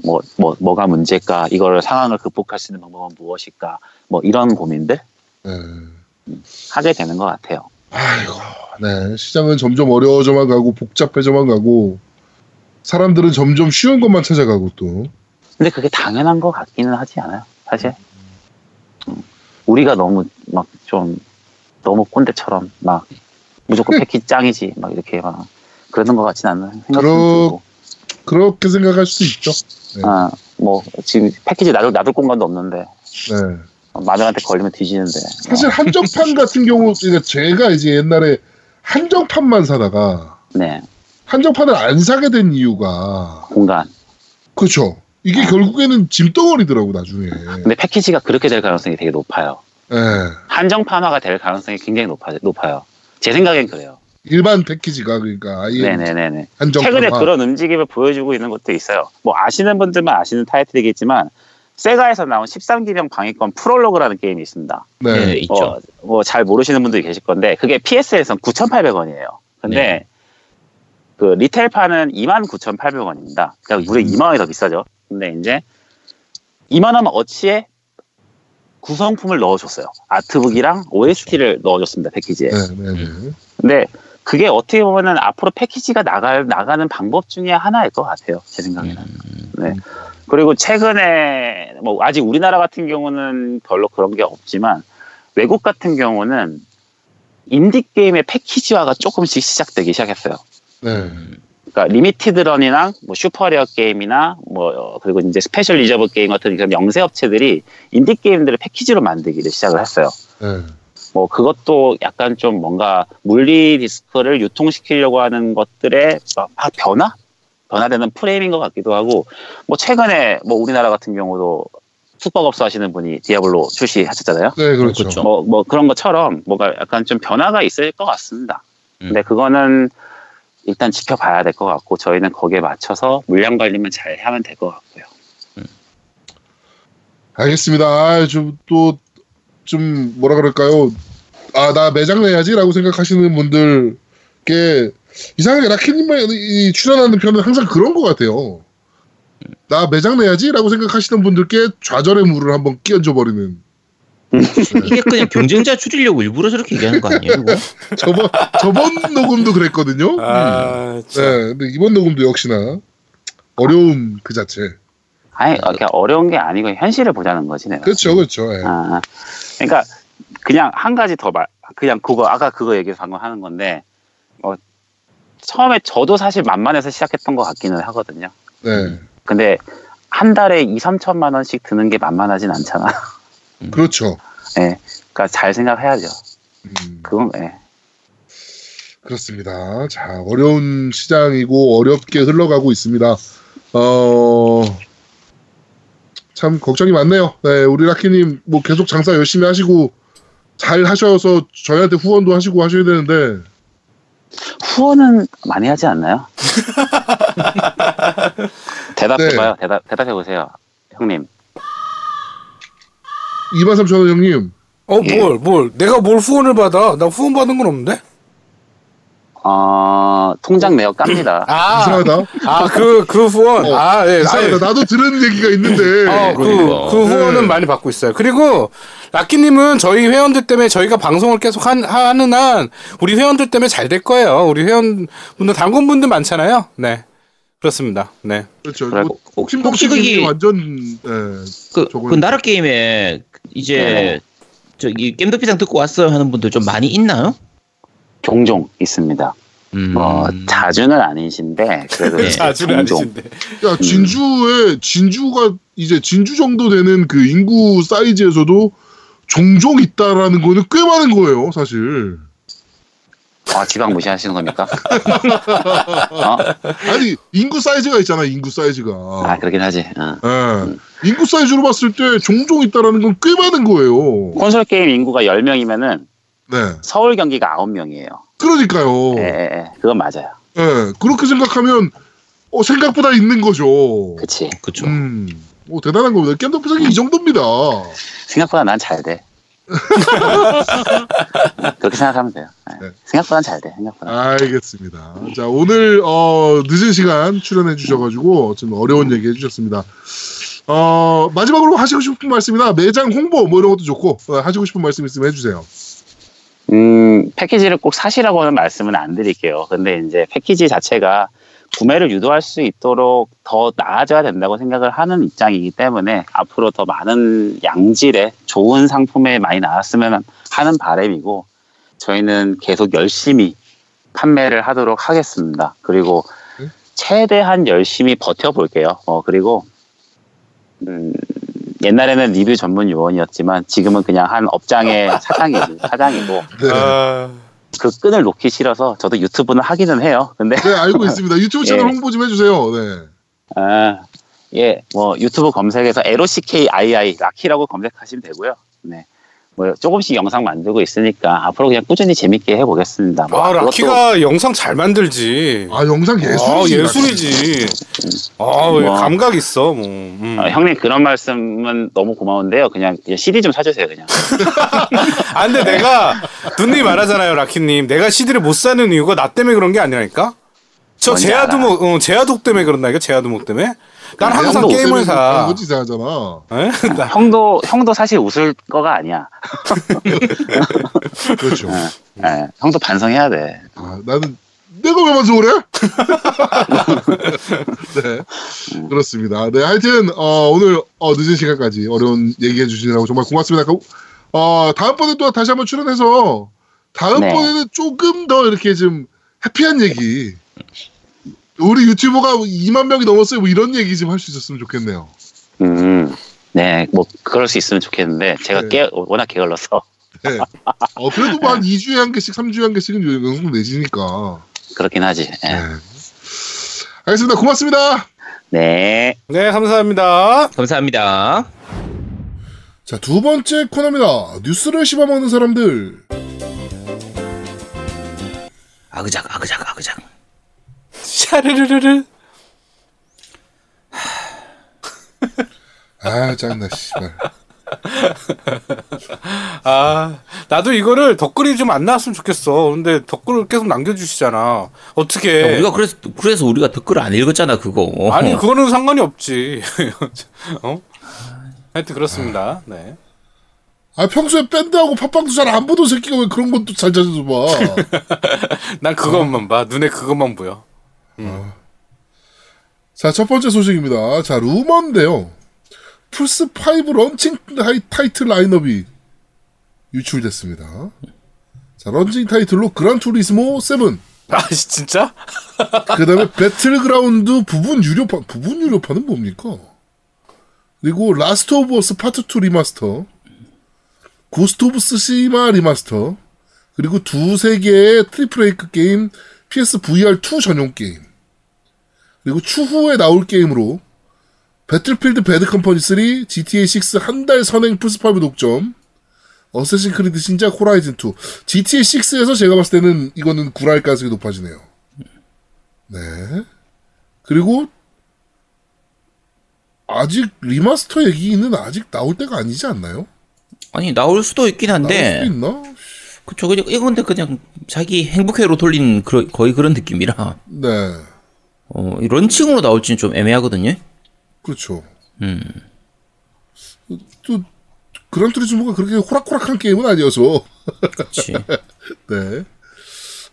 뭐, 뭐, 뭐가 문제일까? 이걸 상황을 극복할 수 있는 방법은 무엇일까? 뭐 이런 고민들 네. 하게 되는 것 같아요. 아이고, 네. 시장은 점점 어려워져만 가고 복잡해져만 가고 사람들은 점점 쉬운 것만 찾아가고 또. 근데 그게 당연한 것 같기는 하지 않아요, 사실. 음, 우리가 너무 막 좀 너무 꼰대처럼 막 무조건 패키지 짱이지 막 이렇게 막 그러는 것 같진 않은 생각도 들고. 그렇게 생각할 수도 있죠. 네. 아, 뭐 지금 패키지 놔둘 놔둘 공간도 없는데 네. 마누한테 걸리면 뒤지는데. 사실 한정판 같은 경우, 제가 이제 옛날에 한정판만 사다가 네, 한정판을 안 사게 된 이유가 공간. 그렇죠. 이게 아. 결국에는 짐덩어리더라고 나중에. 근데 패키지가 그렇게 될 가능성이 되게 높아요. 네. 한정판화가 될 가능성이 굉장히 높아, 높아요. 제 생각엔 그래요. 일반 패키지가 그러니까 아예. 한정판. 최근에 그런 움직임을 보여주고 있는 것도 있어요. 뭐 아시는 분들만 아시는 타이틀이겠지만 세가에서 나온 13기병 방위권 프롤로그라는 게임이 있습니다. 네. 네, 있죠. 뭐잘 모르시는 분들이 계실 건데 그게 PS에서는 9,800원이에요. 근데 네. 그 리테일판은 29,800원입니다. 그러니까 무려 2만 원이 더 비싸죠. 근데 이제 2만 원 어치에 구성품을 넣어줬어요. 아트북이랑 OST를 넣어줬습니다. 패키지에. 네, 네, 네. 근데 그게 어떻게 보면은 앞으로 패키지가 나갈 나가는 방법 중에 하나일 것 같아요. 제 생각에는. 음, 네. 그리고 최근에 뭐 아직 우리나라 같은 경우는 별로 그런 게 없지만 외국 같은 경우는 인디 게임의 패키지화가 조금씩 시작되기 시작했어요. 네. 그러니까 리미티드 런이랑 뭐 슈퍼 레어 게임이나 뭐 어, 그리고 이제 스페셜 리저브 게임 같은 그런 영세 업체들이 인디 게임들을 패키지로 만들기를 시작을 했어요. 네. 뭐 그것도 약간 좀 뭔가 물리 디스크를 유통시키려고 하는 것들의 막 변화? 변화되는 프레임인 것 같기도 하고 뭐 최근에 뭐 우리나라 같은 경우도 숙박업소 하시는 분이 디아블로 출시하셨잖아요. 네, 그렇죠. 그렇죠. 뭐, 뭐 그런 것처럼 뭔가 약간 좀 변화가 있을 것 같습니다. 근데 그거는 일단 지켜봐야 될 것 같고 저희는 거기에 맞춰서 물량 관리만 잘 하면 될 것 같고요. 알겠습니다. 아, 좀, 또, 좀, 뭐라 그럴까요. 아, 나 매장 내야지라고 생각하시는 분들께, 이상하게 라키님이 출연하는 편은 항상 그런 것 같아요. 나 매장 내야지라고 생각하시는 분들께 좌절의 물을 한번 끼얹어 버리는. 이게 그냥 경쟁자 줄이려고 일부러 저렇게 얘기하는 거 아니에요? 저번, 저번 녹음도 그랬거든요. 아, 참. 네, 근데 이번 녹음도 역시나 어려움 그 자체. 아니, 그냥 어려운 게 아니고 현실을 보자는 거지, 내가. 그렇죠, 그렇죠. 예. 아, 그러니까 그냥 한 가지 더 말, 그냥 그거 아까 그거 얘기해서 방금 하는 건데, 어, 처음에 저도 사실 만만해서 시작했던 것 같기는 하거든요. 네. 근데 한 달에 2, 3천만 원씩 드는 게 만만하진 않잖아. 그렇죠. 예. 그러니까 잘 생각해야죠. 음, 그건 예. 그렇습니다. 자, 어려운 시장이고 어렵게 흘러가고 있습니다. 어, 참 걱정이 많네요. 네, 우리 라키님 뭐 계속 장사 열심히 하시고 잘 하셔서 저희한테 후원도 하시고 하셔야 되는데 후원은 많이 하지 않나요? 대답해봐요. 대답 대답해보세요, 형님. 23,000원 형님 어, 예. 뭘, 뭘. 내가 뭘 후원을 받아? 나 후원 받은 건 없는데? 어, 통장 내역 깝니다. 아, 이상하다. 아, 그, 그 후원. 어, 아, 예. 이상하다. 나도 들은 얘기가 있는데 어, 그, 그러니까. 그 후원은 네. 많이 받고 있어요. 그리고, 라키님은 저희 회원들 때문에 저희가 방송을 계속 한, 하는 한, 우리 회원들 때문에 잘 될 거예요. 우리 회원분들, 단골분들 많잖아요. 네. 그렇습니다. 네. 그렇죠. 그래, 뭐, 혹시 혹시 그게- 완전 예, 그, 저거는- 그 나라 게임에 이제 네. 저기 겜덕비상 듣고 왔어요 하는 분들 좀 많이 있나요? 종종 있습니다. 음. 어, 자주는 아니신데 그래도 네. 자주는 종종. 아니신데. 야 진주에 진주가 이제 진주 정도 되는 그 인구 사이즈에서도 종종 있다라는 거는 꽤 많은 거예요, 사실. 아, 지방 무시하시는 겁니까? 어? 아니 인구 사이즈가 있잖아, 인구 사이즈가. 아, 그러긴 하지. 어. 예. 인구 사이즈로 봤을 때 종종 있다라는 건 꽤 많은 거예요. 콘솔 게임 인구가 10명이면은 네, 서울 경기가 9명이에요. 그러니까요. 예, 예, 예. 그건 맞아요. 예, 그렇게 생각하면 어, 생각보다 있는 거죠. 그치. 그쵸. 음, 오 대단한 겁니다. 겜덕비상이 이 정도입니다. 생각보다 난 잘 돼. 그렇게 생각하면 돼요. 예. 네. 생각보다 잘 돼. 생각보다. 알겠습니다. 자, 오늘, 어, 늦은 시간 출연해 주셔가지고, 좀 어려운 얘기 해주셨습니다. 어, 마지막으로 하시고 싶은 말씀이나 매장 홍보 뭐 이런 것도 좋고, 어, 하시고 싶은 말씀 있으면 해주세요. 음, 패키지를 꼭 사시라고는 말씀은 안 드릴게요. 근데 이제 패키지 자체가 구매를 유도할 수 있도록 더 나아져야 된다고 생각을 하는 입장이기 때문에 앞으로 더 많은 양질의 좋은 상품에 많이 나왔으면 하는 바람이고 저희는 계속 열심히 판매를 하도록 하겠습니다. 그리고 네? 최대한 열심히 버텨볼게요. 어, 그리고 음, 옛날에는 리뷰 전문 요원이었지만 지금은 그냥 한 업장의 사장이지, 사장이고 네. 아, 그 끈을 놓기 싫어서 저도 유튜브는 하기는 해요. 근데 네, 알고 있습니다. 유튜브 채널 예. 홍보 좀 해주세요. 네. 아, 예, 뭐 유튜브 검색에서 LOCKII 라키라고 검색하시면 되고요. 네. 뭐 조금씩 영상 만들고 있으니까 앞으로 그냥 꾸준히 재밌게 해보겠습니다. 뭐 아, 그것도 라키가 영상 잘 만들지. 아, 영상 예술이지. 아, 예술이지. 아, 왜 뭐. 감각 있어, 뭐. 음. 어, 형님 그런 말씀은 너무 고마운데요. 그냥 CD 좀 사주세요, 그냥. 아, 근데 내가, 누님 말하잖아요, 라키님. 내가 CD를 못 사는 이유가 나 때문에 그런 게 아니라니까? 저 제아두목, 어, 제아독 때문에 그런다니까, 제아두목 때문에? 난 항상 형도 게임을 사. 거지? 나- 형도 형도 사실 웃을 거가 아니야. 그렇죠. 예, 형도 반성해야 돼. 아, 나는 내가 왜 먼저 오래? 네, 그렇습니다. 네, 하여튼 어, 오늘 어, 늦은 시간까지 어려운 얘기해 주시느라고 정말 고맙습니다. 어, 다음번에 또 다시 한번 출연해서 다음번에는 조금 더 이렇게 좀 해피한 얘기 우리 유튜버가 2만 명이 넘었어요. 뭐 이런 얘기 좀 할 수 있었으면 좋겠네요. 음, 네, 뭐 그럴 수 있으면 좋겠는데 제가 네. 깨 워낙 게을러서 네. 어, 그래도 뭐한 2주에 한 개씩, 3주에 한 개씩은 영상 내시니까. 그렇긴 하지. 예. 네. 알겠습니다. 고맙습니다. 네. 네, 감사합니다. 감사합니다. 자, 두 번째 코너입니다. 뉴스를 씹어먹는 사람들. 아그작 아그작 아그작. 샤르르르르. 아, 짜증나, 씨발. 아, 나도 이거를 댓글이 좀 안 나왔으면 좋겠어. 근데 댓글을 계속 남겨주시잖아. 어떻게. 야, 우리가 그래서 그래서 우리가 댓글 안 읽었잖아 그거. 아니, 그거는 상관이 없지. 어? 하여튼 그렇습니다. 네. 아, 평소에 밴드하고 톡방도 잘 안 보던 새끼가 왜 그런 것도 잘 찾아서 봐. 난 그것만 봐. 눈에 그것만 보여. 자, 첫 번째 소식입니다. 자, 루머인데요. 플스5 런칭 타이틀 라인업이 유출됐습니다. 자, 런칭 타이틀로 그란 투리스모 7, 아 진짜? 그 다음에 배틀그라운드 부분 유료판 부분 유료판은 뭡니까? 그리고 라스트 오브 어스 파트 2 remaster, 고스트 오브 쓰시마 remaster, 그리고 두세 개의 트리플 A급 게임 PS VR 2 전용 게임. 그리고 추후에 나올 게임으로 배틀필드 배드 컴퍼니 3, GTA 6 한 달 선행 플스5 독점, 어쌔신 크리드 신작 호라이즌 2. GTA 6에서 제가 봤을 때는 이거는 구랄 가능성이 높아지네요. 네. 그리고 아직 remaster 얘기는 아직 나올 때가 아니지 않나요? 아니 나올 수도 있긴 나올 한데 수도 있나? 그쵸 그냥 이건 근데 그냥 자기 행복회로 돌린 그러, 거의 그런 느낌이라 네. 어, 이 런칭으로 나올지는 좀 애매하거든요. 그렇죠. 음. 또 그란 투리스모가 그렇게 호락호락한 게임은 아니어서 그렇지. 네.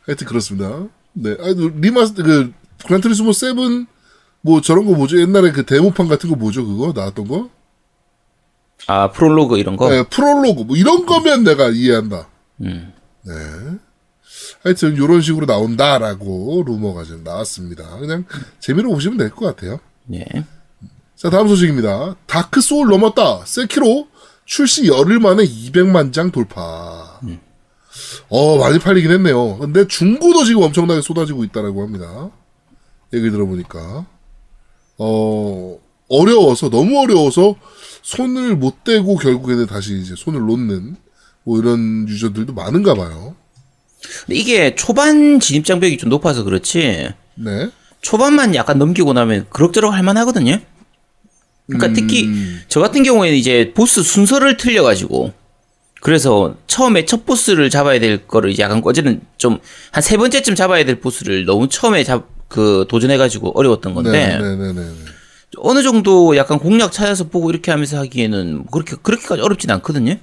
하여튼 그렇습니다. 네. 아, 리마스 그 그란 투리스모 7 뭐 저런 거 뭐죠? 옛날에 그 데모판 같은 거 뭐죠? 그거 나왔던 거? 아 프롤로그 이런 거. 네, 프롤로그 뭐 이런 거면 내가 이해한다. 음. 네. 하여튼 이런 식으로 나온다라고 루머가 좀 나왔습니다. 그냥 재미로 보시면 될 것 같아요. 네. 자, 다음 소식입니다. 다크 소울 넘었다. 세키로 출시 열흘 만에 200만 장 돌파. 어, 많이 팔리긴 했네요. 근데 중고도 지금 엄청나게 쏟아지고 있다라고 합니다. 얘기 들어보니까. 어, 어려워서, 너무 어려워서 손을 못 대고 결국에는 다시 이제 손을 놓는 뭐 이런 유저들도 많은가 봐요. 근데 이게 초반 진입 장벽이 좀 높아서 그렇지. 네. 초반만 약간 넘기고 나면 그럭저럭 할만하거든요. 그러니까 특히 음, 저 같은 경우에는 이제 보스 순서를 틀려가지고 그래서 처음에 첫 보스를 잡아야 될 거를 이제 약간 어제는 좀 한 세 번째쯤 잡아야 될 보스를 너무 처음에 잡 그 도전해가지고 어려웠던 건데 네, 네, 네, 네. 네. 어느 정도 약간 공략 찾아서 보고 이렇게 하면서 하기에는 뭐 그렇게 그렇게까지 어렵진 않거든요.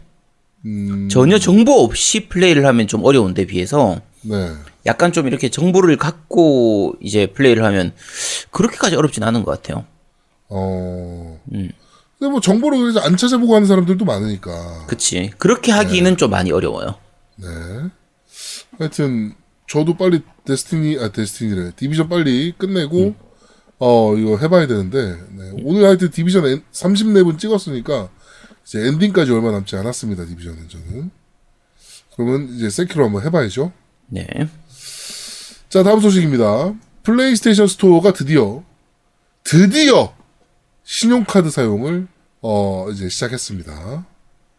음, 전혀 정보 없이 플레이를 하면 좀 어려운데 비해서 네. 약간 좀 이렇게 정보를 갖고 이제 플레이를 하면 그렇게까지 어렵진 않은 것 같아요. 어. 음. 근데 뭐 정보를 그래서 안 찾아보고 하는 사람들도 많으니까. 그치. 그렇게 하기는 좀 많이 어려워요. 네. 하여튼 저도 빨리 데스티니 아 데스티니래 디비전 빨리 끝내고 어 이거 해봐야 되는데 네. 오늘 하여튼 디비전 30렙은 찍었으니까 이제 엔딩까지 얼마 남지 않았습니다 디비전은 저는. 그러면 이제 세키로 한번 해봐야죠. 네. 자 다음 소식입니다. 플레이스테이션 스토어가 드디어 드디어 신용카드 사용을 어 이제 시작했습니다.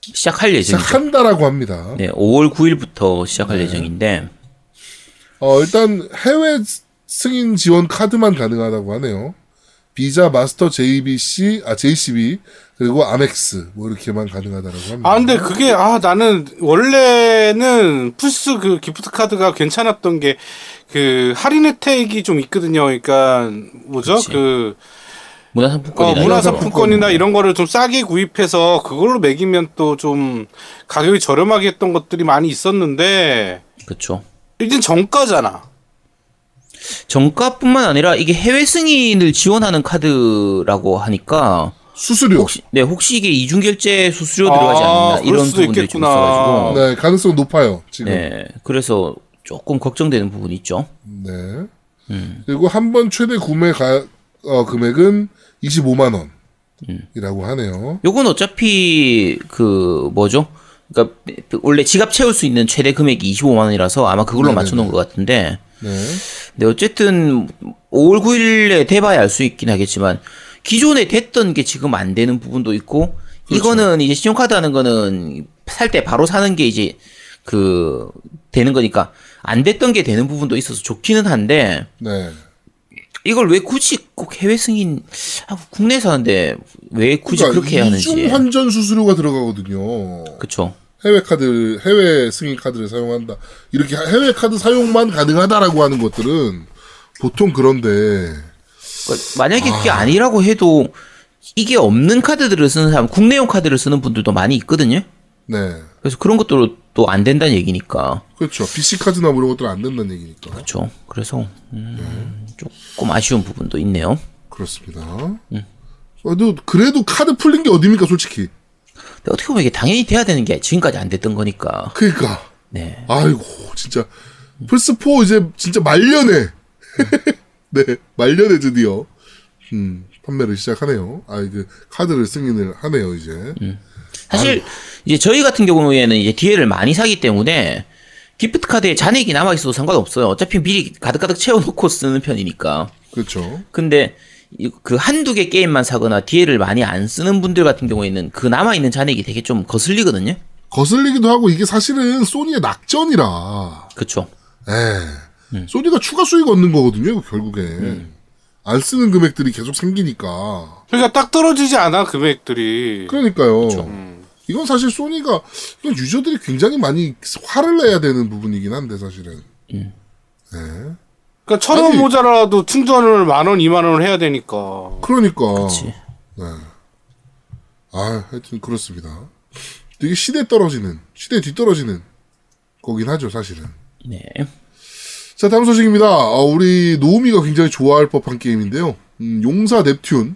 시작할 예정이죠. 시작한다라고 합니다. 네, 5월 9일부터 시작할 예정인데 어, 일단 해외 승인 지원 카드만 가능하다고 하네요. 비자, 마스터, JBC, 아, JCB, 그리고 아멕스, 뭐 이렇게만 가능하다라고 합니다. 아 근데 그게 아 나는 원래는 플스 그 기프트 카드가 괜찮았던 게 그 할인 혜택이 좀 있거든요. 그러니까 뭐죠? 그치. 그 어, 문화상품권이나 이런 문화상품권이나 이런 거를 좀 싸게 구입해서 그걸로 매기면 또 좀 가격이 저렴하게 했던 것들이 많이 있었는데 거. 그쵸. 이젠 정가잖아. 정가뿐만 아니라 이게 해외 승인을 지원하는 카드라고 하니까 수수료. 혹시 네 혹시 이게 이중 결제 수수료 들어가지 아, 않나 그럴 이런 부분들이 있겠구나. 좀 있어가지고 네, 가능성 높아요, 지금. 네. 네 그래서 조금 걱정되는 부분이 있죠. 음. 그리고 한 번 최대 구매 가, 어, 금액은 25만 원. 이라고 하네요. 요건 어차피 그 뭐죠? 그러니까 원래 지갑 채울 수 있는 최대 금액이 25만 원이라서 아마 그걸로 네네네. 맞춰놓은 것 같은데 네. 근데 어쨌든 5월 9일에 돼봐야 알 수 있긴 하겠지만 기존에 됐던 게 지금 안 되는 부분도 있고 그렇죠. 이거는 이제 신용카드 하는 거는 살 때 바로 사는 게 이제 그 되는 거니까 안 됐던 게 되는 부분도 있어서 좋기는 한데 네. 이걸 왜 굳이 꼭 해외 승인 하고 국내에서 하는데 왜 굳이 그러니까 그렇게 해야 하는지 이중 환전 수수료가 들어가거든요. 그쵸 해외 카드, 해외 승인 카드를 사용한다. 이렇게 해외 카드 사용만 가능하다라고 하는 것들은 보통 그런데 그러니까 만약에 그게 아니라고 해도 이게 없는 카드들을 쓰는 사람, 국내용 카드를 쓰는 분들도 많이 있거든요. 네. 그래서 그런 것도 또 안 된다는 얘기니까. 그렇죠. BC 카드나 뭐 이런 것들은 안 된다는 얘기니까. 그렇죠. 그래서 음, 조금 아쉬운 부분도 있네요. 그렇습니다. 그래도 그래도 카드 풀린 게 어딥니까, 솔직히. 근데 어떻게 보면 이게 당연히 돼야 되는 게 지금까지 안 됐던 거니까. 그러니까 네. 아이고 진짜 플스4 이제 진짜 말년에, 네, 말년에 드디어, 음, 판매를 시작하네요. 아, 그, 카드를 승인을 하네요, 이제. 사실 이제 저희 같은 경우에는 이제 DL을 많이 사기 때문에 기프트 카드에 잔액이 남아 있어도 상관없어요. 어차피 미리 가득가득 채워놓고 쓰는 편이니까. 그렇죠. 근데 이- 그 한두 개 게임만 사거나 DL을 많이 안 쓰는 분들 같은 경우에는 그 남아 있는 잔액이 되게 좀 거슬리거든요. 거슬리기도 하고, 이게 사실은 소니의 낙전이라, 그렇죠. 에 소니가 추가 수익 얻는 거거든요, 결국에. 안 쓰는 금액들이 계속 생기니까. 그러니까 딱 떨어지지 않아 금액들이. 그러니까요. 음. 이건 사실 소니가 이건 유저들이 굉장히 많이 화를 내야 되는 부분이긴 한데 사실은. 네. 그러니까 천 원 모자라도 충전을 만 원, 이만 원을 해야 되니까. 그러니까. 그렇지. 네. 아, 하여튼 그렇습니다. 되게 시대 떨어지는, 시대 뒤떨어지는 거긴 하죠, 사실은. 네. 자, 다음 소식입니다. 어, 우리 노우미가 굉장히 좋아할 법한 게임인데요. 음, 용사 넵튠.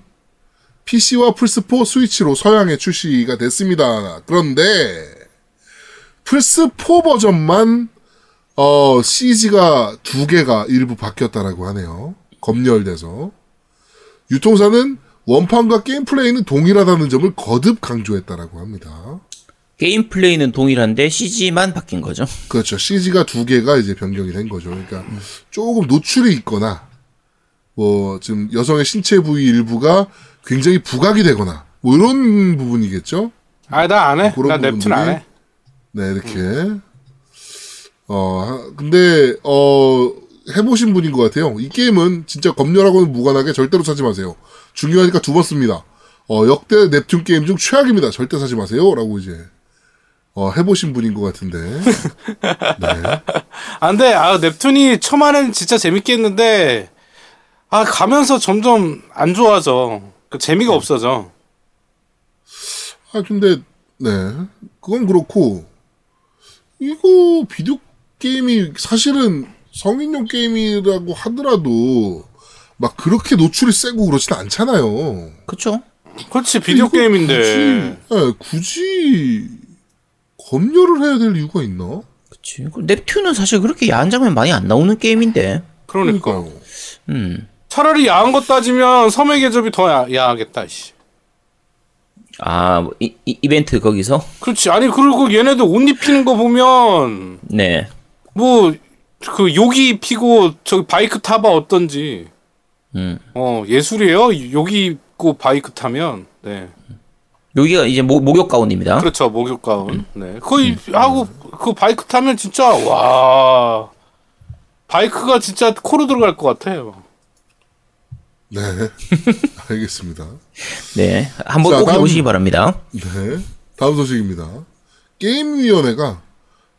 PC와 플스4 스위치로 서양에 출시가 됐습니다. 그런데, 플스4 버전만, 어, CG가 두 개가 일부 바뀌었다라고 하네요. 검열돼서. 유통사는 원판과 게임 플레이는 동일하다는 점을 거듭 강조했다라고 합니다. 게임 플레이는 동일한데 CG만 바뀐 거죠. 그렇죠. CG가 두 개가 이제 변경이 된 거죠. 그러니까 조금 노출이 있거나 뭐 지금 여성의 신체 부위 일부가 굉장히 부각이 되거나 뭐 이런 부분이겠죠. 아, 나 안 해. 나 넵툰 안 해. 네, 이렇게. 어, 하- 근데 어 해보신 분인 것 같아요. 이 게임은 진짜 검열하고는 무관하게 절대로 사지 마세요. 중요하니까 두 번 씁니다. 어, 역대 넵튠 게임 중 최악입니다. 절대 사지 마세요. 라고 이제 어, 해보신 분인 것 같은데. 네. 아, 근데, 아, 넵툰이 처음에는 진짜 재밌게 했는데, 아, 가면서 점점 안 좋아져. 그 재미가 없어져. 아, 근데, 네. 그건 그렇고, 이거 비디오 게임이 사실은 성인용 게임이라고 하더라도, 막 그렇게 노출이 세고 그렇진 않잖아요. 그렇죠. 그렇지, 비디오 게임인데. 굳이, 네, 굳이, 검열을 해야 될 이유가 있나? 그치. 넵튠은 사실 그렇게 야한 장면 많이 안 나오는 게임인데. 그러니까. 그러니까요. 음. 차라리 야한 거 따지면 섬의 궤적이 더 야, 야하겠다, 씨. 아, 뭐 이, 이, 이벤트 거기서? 그렇지. 아니, 그리고 얘네들 옷 입히는 거 보면, 네. 뭐, 그, 욕의 입히고, 저기 바이크 타봐 어떤지. 음. 어, 예술이에요. 욕의 입고 바이크 타면. 네. 욕의가 이제 모, 목욕 가운입니다. 그렇죠. 목욕 가운. 네. 거의 하고 그 바이크 타면 진짜 와. 바이크가 진짜 코로 들어갈 것 같아요. 네. 알겠습니다. 네. 한번 자, 꼭 해보시기 바랍니다. 네. 다음 소식입니다. 게임위원회가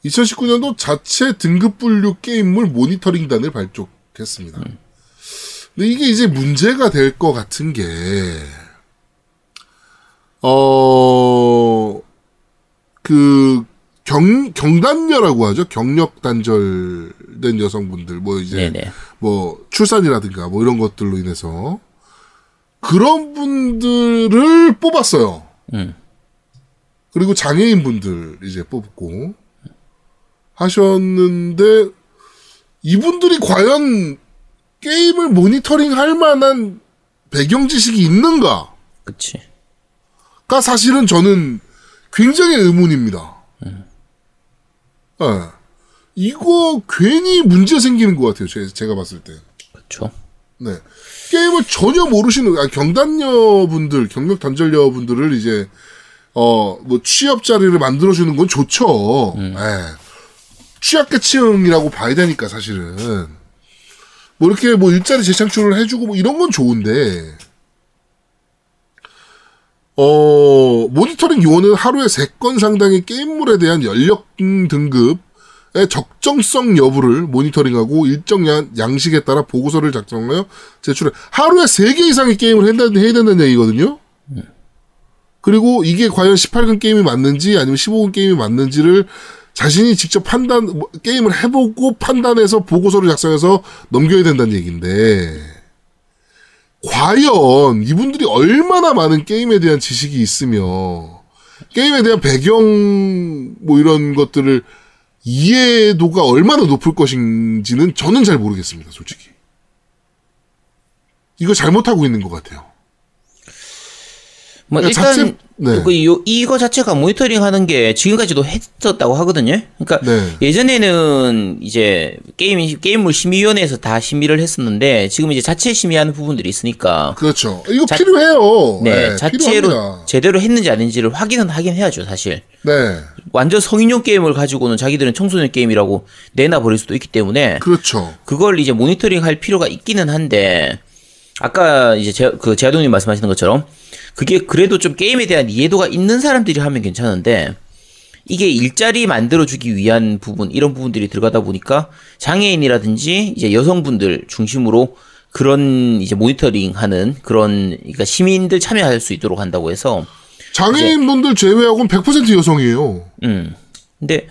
2019년도 자체 등급 분류 게임물 모니터링단을 발족했습니다. 근데 이게 이제 문제가 될 것 같은 게, 어, 그, 경, 경단녀라고 하죠. 경력 단절된 여성분들, 뭐 이제, 네네. 뭐 출산이라든가 뭐 이런 것들로 인해서 그런 분들을 뽑았어요. 음. 그리고 장애인 분들 이제 뽑고 하셨는데 이분들이 과연 게임을 모니터링 할 만한 배경 지식이 있는가가 그치. 사실은 저는 굉장히 의문입니다. 예. 이거 괜히 문제 생기는 것 같아요. 제, 제가 봤을 때. 그쵸. 네. 게임을 전혀 모르시는, 아, 경단녀분들, 경력 단절녀분들을 이제, 어, 뭐, 취업 자리를 만들어주는 건 좋죠. 예. 취약계층이라고 봐야 되니까, 사실은. 뭐, 이렇게 뭐, 일자리 재창출을 해주고, 뭐, 이런 건 좋은데, 어, 모니터링 요원은 하루에 3건 상당의 게임물에 대한 연령 등급의 적정성 여부를 모니터링하고 일정 양, 양식에 따라 보고서를 작성하여 제출해. 하루에 3개 이상의 게임을 해야, 해야 된다는 얘기거든요? 그리고 이게 과연 18금 게임이 맞는지 아니면 15금 게임이 맞는지를 자신이 직접 판단, 뭐, 게임을 해보고 판단해서 보고서를 작성해서 넘겨야 된다는 얘기인데, 과연 이분들이 얼마나 많은 게임에 대한 지식이 있으며 게임에 대한 배경 뭐 이런 것들을 이해도가 얼마나 높을 것인지는 저는 잘 모르겠습니다, 솔직히. 이거 잘못하고 있는 것 같아요. 뭐 그러니까 일단 자체- 네. 그 요, 이거 자체가 모니터링 하는 게 지금까지도 했었다고 하거든요. 그러니까 네. 예전에는 이제 게임 게임물 심의위원회에서 다 심의를 했었는데 지금 이제 자체 심의하는 부분들이 있으니까 그렇죠. 이거 자- 필요해요. 네, 네, 자체로 필요합니다. 제대로 했는지 아닌지를 확인은 하긴 해야죠, 사실. 네, 완전 성인용 게임을 가지고는 자기들은 청소년 게임이라고 내놔 버릴 수도 있기 때문에 그렇죠. 그걸 이제 모니터링 할 필요가 있기는 한데 아까 이제 제, 그 제아동님 말씀하시는 것처럼 그게 그래도 좀 게임에 대한 이해도가 있는 사람들이 하면 괜찮은데 이게 일자리 만들어주기 위한 부분 이런 부분들이 들어가다 보니까 장애인이라든지 이제 여성분들 중심으로 그런 이제 모니터링하는 그런 그러니까 시민들 참여할 수 있도록 한다고 해서 장애인분들 제외하고는 100% 여성이에요. 음. 근데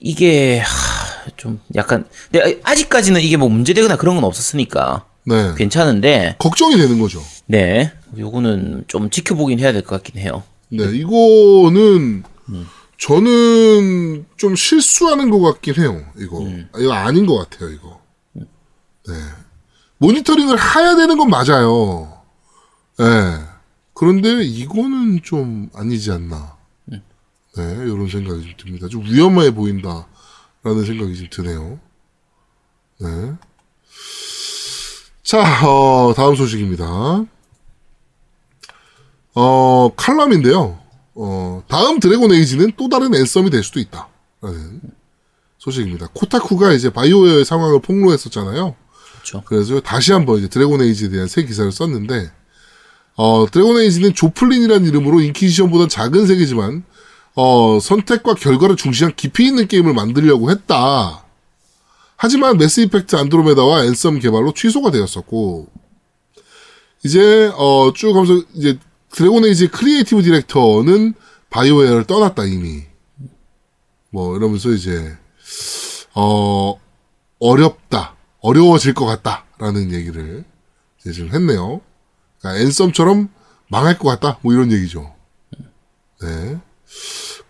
이게 하, 좀 약간 근데 아직까지는 이게 뭐 문제되거나 그런 건 없었으니까 네. 괜찮은데 걱정이 되는 거죠. 네 요거는 좀 지켜보긴 해야 될 것 같긴 해요. 네, 이거는 저는 좀 실수하는 것 같긴 해요. 이거 이거 아닌 것 같아요. 이거. 네, 모니터링을 해야 되는 건 맞아요. 네, 그런데 이거는 좀 아니지 않나. 네, 이런 생각이 좀 듭니다. 좀 위험해 보인다라는 생각이 좀 드네요. 네. 자, 어, 다음 소식입니다. 어, 칼럼인데요. 어, 다음 드래곤 에이지는 또 다른 앤썸이 될 수도 있다. 라는 소식입니다. Kotaku가 이제 BioWare의 상황을 폭로했었잖아요. 그렇죠. 그래서 다시 한번 이제 Dragon Age에 대한 새 기사를 썼는데, 어, Dragon Age는 Joplin이라는 이름으로 Inquisition보다 작은 세계지만, 어, 선택과 결과를 중시한 깊이 있는 게임을 만들려고 했다. 하지만 Mass Effect Andromeda와 Anthem 개발로 취소가 되었었고, 이제, 어, 쭉 하면서, 이제, Dragon Age creative director는 바이오웨어를 떠났다, 이미. 뭐, 이러면서 이제, 어, 어렵다. 어려워질 것 같다. 라는 얘기를 이제 지금 했네요. 그러니까 앤썸처럼 망할 것 같다. 뭐 이런 얘기죠. 네.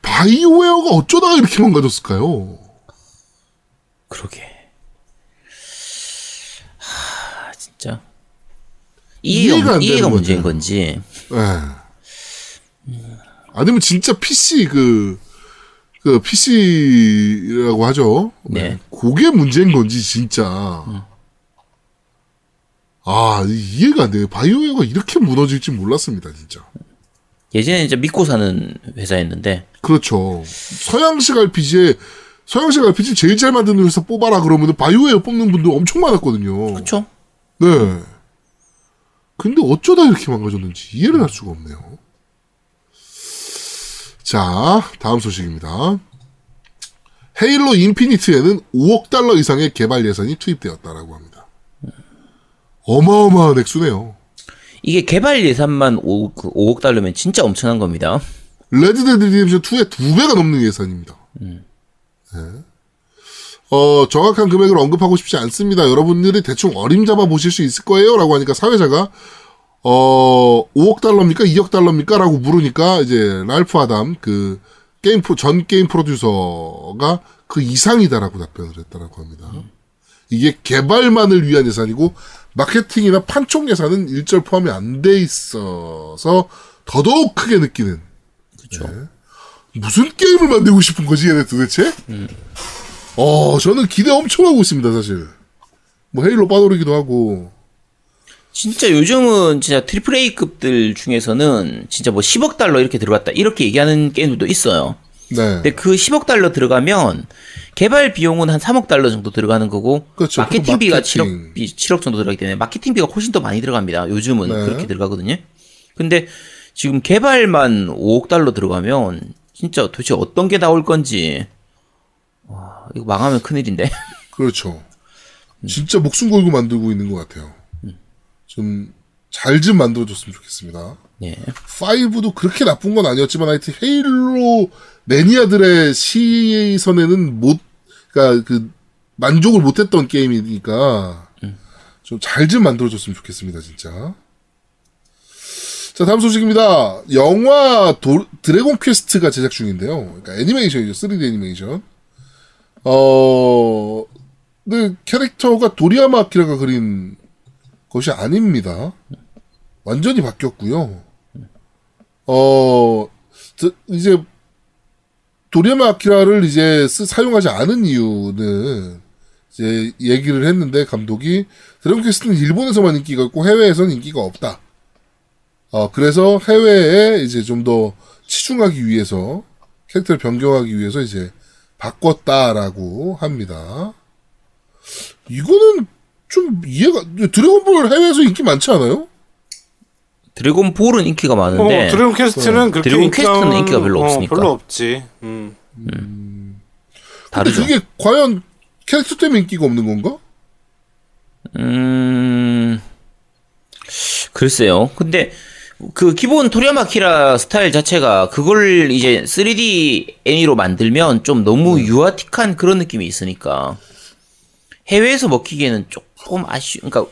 바이오웨어가 어쩌다가 이렇게 망가졌을까요? 그러게. 하 진짜 이해가, 이해가 안 이해가 문제인. 건지. 네. 아니면 진짜 PC 그, 그 PC라고 하죠. 네. 그게 문제인 건지 진짜. 아 이- 이해가 안 돼요. 바이오웨어가 이렇게 무너질지 몰랐습니다 진짜. 예전에 진짜 믿고 사는 회사였는데 그렇죠. 서양식 RPG에 서양식 RPG 제일 잘 만드는 회사 뽑아라 그러면 바이오웨어 뽑는 분들 엄청 많았거든요. 그렇죠. 네. 근데 어쩌다 이렇게 망가졌는지 이해를 할 수가 없네요. 자, 다음 소식입니다. Halo Infinite에는 5억 달러 이상의 개발 예산이 투입되었다라고 합니다. 어마어마한 액수네요. 이게 개발 예산만 5, 그 5억 달러면 진짜 엄청난 겁니다. Red Dead Redemption 2의 두 배가 넘는 예산입니다. 네. 어, 정확한 금액을 언급하고 싶지 않습니다. 여러분들이 대충 어림잡아 보실 수 있을 거예요. 라고 하니까 사회자가, 어, 5억 달러입니까? 2억 달러입니까? 라고 물으니까 이제 랄프 아담, 그, 게임 프로, 전 게임 프로듀서가 그 이상이다라고 답변을 했다라고 합니다. 이게 개발만을 위한 예산이고, 마케팅이나 판촉 예산은 일절 포함이 안 돼 있어서 더더욱 크게 느끼는 그렇죠. 무슨 게임을 만들고 싶은 거지 얘네 도대체? 어 저는 기대 엄청 하고 있습니다 사실. 뭐 Halo 빠돌이기도 하고 진짜 요즘은 진짜 triple A급들 중에서는 진짜 뭐 10억 달러 이렇게 들어갔다 이렇게 얘기하는 게임들도 있어요. 네 근데 그 10억 달러 들어가면 개발 비용은 한 3억 달러 정도 들어가는 거고 그렇죠. 마케팅비가 마케팅. 7억 7억 정도 들어가기 때문에 마케팅비가 훨씬 더 많이 들어갑니다. 요즘은 네. 그렇게 들어가거든요. 근데 지금 개발만 5억 달러 들어가면 진짜 도대체 어떤 게 나올 건지 와, 이거 망하면 큰일인데. 그렇죠. 진짜 목숨 걸고 만들고 있는 것 같아요. 좀잘좀 만들어줬으면 좋겠습니다. 예. 5도 그렇게 나쁜 건 아니었지만 하여튼 헤일로 매니아들의 시선에는 못, 그니까 그, 만족을 못했던 게임이니까 좀 잘좀 만들어줬으면 좋겠습니다, 진짜. 자, 다음 소식입니다. 영화 도- Dragon Quest가 제작 중인데요. 그러니까 애니메이션이죠. 3D 애니메이션. 어, 근데 캐릭터가 도리야마 아키라가 그린 것이 아닙니다. 완전히 바뀌었고요. 어, 저- 이제 도리야마 아키라를 이제 쓰, 사용하지 않은 이유는 이제 얘기를 했는데 감독이 Dragon Quest는 일본에서만 인기가 있고 해외에서는 인기가 없다. 어, 그래서 해외에 이제 좀 더 치중하기 위해서 캐릭터를 변경하기 위해서 이제 바꿨다라고 합니다. 이거는 좀 이해가 Dragon Ball 해외에서 인기 많지 않아요? Dragon Ball은 인기가 많은데 어, Dragon Quest는 그렇게 Dragon 인기가- Quest는 인기가 별로 어, 없으니까. 별로 없지. 음. 근데 다르죠. 그게 과연 캐릭터 때문에 인기가 없는 건가? 음, 글쎄요. 근데 그 기본 토리야마 키라 스타일 자체가 그걸 이제 3D 애니로 만들면 좀 너무 유아틱한 그런 느낌이 있으니까 해외에서 먹히기에는 조금 아쉬, 그러니까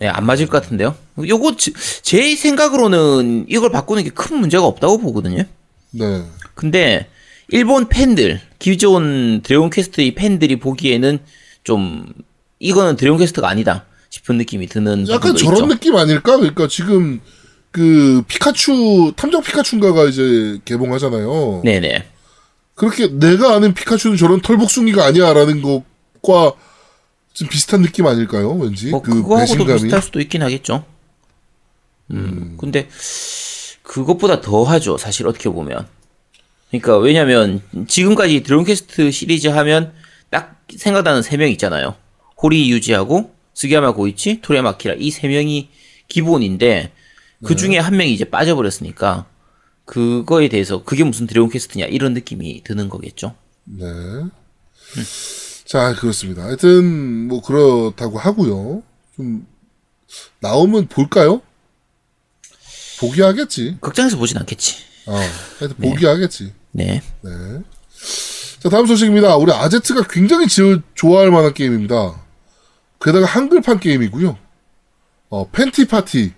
네, 안 맞을 것 같은데요. 요거 제- 제 생각으로는 이걸 바꾸는 게 큰 문제가 없다고 보거든요. 네. 근데 일본 팬들 기존 Dragon Quest의 팬들이 보기에는 좀 이거는 Dragon Quest가 아니다 싶은 느낌이 드는 약간 저런 있죠. 느낌 아닐까? 그러니까 지금 그 피카츄 탐정 피카츄인가가 이제 개봉하잖아요. 네네. 그렇게 내가 아는 피카츄는 저런 털복숭이가 아니야라는 것과 좀 비슷한 느낌 아닐까요? 왠지 뭐 그 그거하고도 배신감이. 비슷할 수도 있긴 하겠죠. 음, 근데 그것보다 더 하죠. 사실 어떻게 보면. 그러니까 왜냐면 지금까지 Dragon Quest 시리즈 하면 딱 생각나는 세 명 있잖아요. 호리이 유지하고 스기야마 고이치, 토리야마 아키라 이 세 명이 기본인데 그 중에 한 명이 이제 빠져버렸으니까 그거에 대해서 그게 무슨 Dragon Quest냐 이런 느낌이 드는 거겠죠. 네. 자 그렇습니다. 하여튼 뭐 그렇다고 하고요. 좀 나오면 볼까요? 보기 하겠지. 극장에서 보진 않겠지. 어, 하여튼 보기 하겠지. 네. 네. 자, 다음 소식입니다. 우리 아제트가 굉장히 지- 좋아할 만한 게임입니다. 게다가 한글판 게임이고요. 어, 팬티 파티.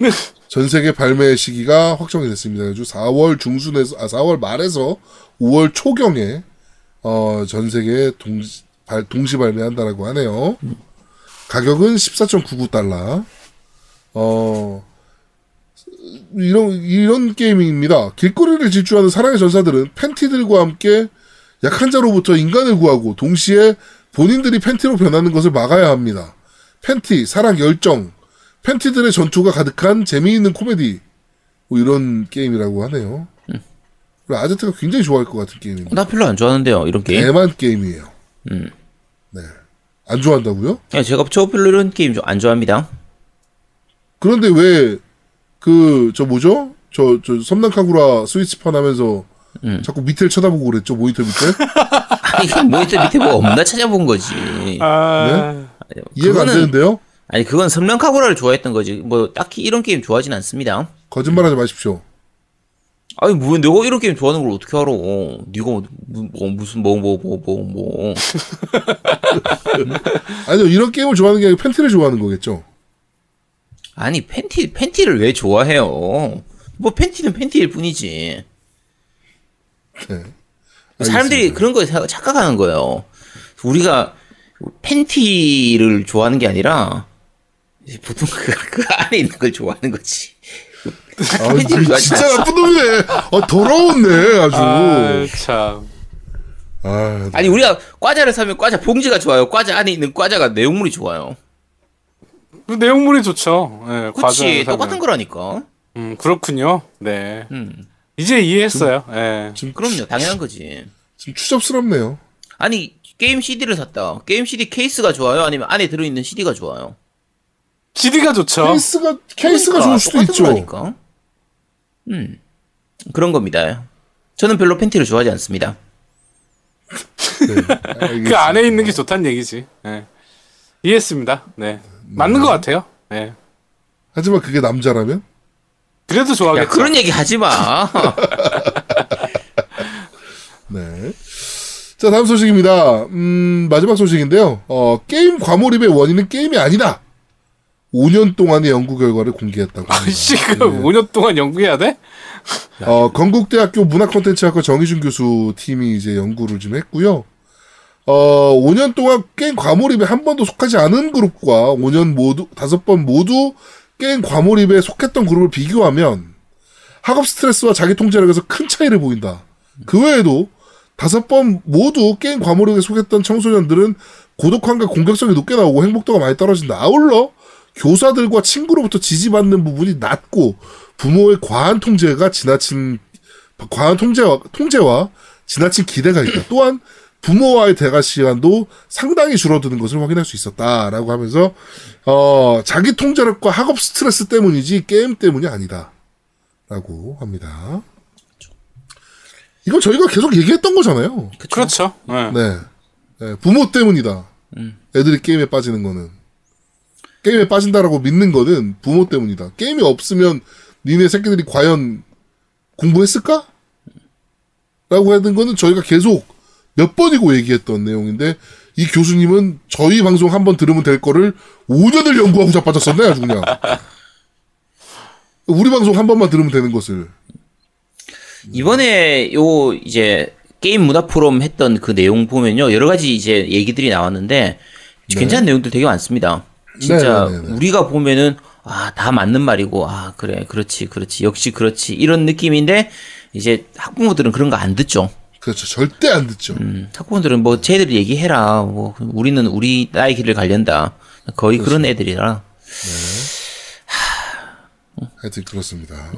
전 세계 발매 시기가 확정이 됐습니다. 그래서 4월 중순에서, 아, 4월 말에서 5월 초경에, 어, 전 세계에 동시, 발, 동시 발매한다라고 하네요. 가격은 14.99달러. 어, 이런 이런 게임입니다. 길거리를 질주하는 사랑의 전사들은 팬티들과 함께 약한 자로부터 인간을 구하고 동시에 본인들이 팬티로 변하는 것을 막아야 합니다. 팬티, 사랑, 열정, 팬티들의 전투가 가득한 재미있는 코미디 뭐 이런 게임이라고 하네요. 그리고 아제트가 굉장히 좋아할 것 같은 게임입니다. 나 별로 안 좋아하는데요. 이런 게임. 대만 게임이에요. 음. 네. 안 좋아한다고요? 예, 제가 저 별로 이런 게임 좀안 좋아합니다. 그런데 왜 그 저 뭐죠? 저 저 섬란카구라 Switch판 하면서 음. 자꾸 밑을 쳐다보고 그랬죠 모니터 밑에 아니 모니터 밑에 뭐 없나 찾아본 거지. 아, 이해가 안 그거는- 되는데요? 아니 그건 섬란카구라를 좋아했던 거지. 뭐 딱히 이런 게임 좋아하진 않습니다. 거짓말하지 마십시오. 아니 뭐 내가 이런 게임 좋아하는 걸 어떻게 알아? 네가 뭐, 뭐, 무슨 뭐 뭐 뭐 뭐 뭐. 아니요 이런 게임을 좋아하는 게 아니라 팬티를 좋아하는 거겠죠. 아니 팬티 팬티를 왜 좋아해요? 뭐 팬티는 팬티일 뿐이지. 네. 사람들이. 그런 거에 착각하는 거예요. 우리가 팬티를 좋아하는 게 아니라 보통 그, 그 안에 있는 걸 좋아하는 거지. 아, 진짜 나쁜 놈이네. 어, 더러웠네 아주. 아, 참. 아, 아니 우리가 과자를 사면 과자 봉지가 좋아요. 과자 안에 있는 과자가 내용물이 좋아요. 그 내용물이 좋죠. 예, 그치 과자를 똑같은. 거라니까. 음, 그렇군요. 네. 음 이제 이해했어요. 예. 그럼요 당연한 거지. 좀 추접스럽네요. 아니 게임 CD를 샀다. 게임 CD 케이스가 좋아요? 아니면 안에 들어있는 CD가 좋아요? CD가 좋죠. 케이스가 케이스가 그러니까 좋을 수도 있죠. 거라니까. 음 그런 겁니다. 저는 별로 팬티를 좋아하지 않습니다. 네, 그. 안에 있는 게 좋다는 얘기지. 예. 이해했습니다. 네. 맞는 것 같아요. 예. 하지만 그게 남자라면 그래도 야 좋아하겠죠. 그런 얘기 하지 마. 네. 자, 다음 소식입니다. 음, 마지막 소식인데요. 어, 게임 과몰입의 원인은 게임이 아니다. 5년 동안의 연구 결과를 공개했다고. 아씨, 그 네. 5년 동안 연구해야 돼? 어, 건국대학교 문화콘텐츠학과 정희준 교수 팀이 이제 연구를 좀 했고요. 어, 5년 동안 게임 과몰입에 한 번도 속하지 않은 그룹과 5년 모두, 다섯 번 모두 게임 과몰입에 속했던 그룹을 비교하면 학업 스트레스와 자기 통제력에서 큰 차이를 보인다. 그 외에도 다섯 번 모두 게임 과몰입에 속했던 청소년들은 고독함과 공격성이 높게 나오고 행복도가 많이 떨어진다. 아울러 교사들과 친구로부터 지지받는 부분이 낮고 부모의 과한 통제가 지나친 과한 통제와 통제와 지나친 기대가 있다. 또한 부모와의 대화 시간도 상당히 줄어드는 것을 확인할 수 있었다라고 하면서 어 자기 통제력과 학업 스트레스 때문이지 게임 때문이 아니다라고 합니다. 이건 저희가 계속 얘기했던 거잖아요. 그렇죠. 네. 네. 네, 부모 때문이다. 애들이 게임에 빠지는 거는. 게임에 빠진다라고 믿는 거는 부모 때문이다. 게임이 없으면 니네 새끼들이 과연 공부했을까? 라고 하는 거는 저희가 계속 몇 번이고 얘기했던 내용인데 이 교수님은 저희 방송 한 번 들으면 될 거를 5년을 연구하고 자빠졌었네 아주 그냥. 우리 방송 한 번만 들으면 되는 것을. 이번에 요 이제 게임 문화 포럼 했던 그 내용 보면요 여러 가지 이제 얘기들이 나왔는데 괜찮은 내용들 되게 많습니다. 진짜 네, 네, 네, 네. 우리가 보면은 아 다 맞는 말이고 아 그래 그렇지 그렇지 역시 그렇지 이런 느낌인데 이제 학부모들은 그런 거 안 듣죠. 그렇죠. 절대 안 듣죠. 음, 학부모들은 뭐 쟤들이 얘기해라 뭐 우리는 우리 나의 길을 갈련다 거의 그런 애들이라 하여튼 그렇습니다.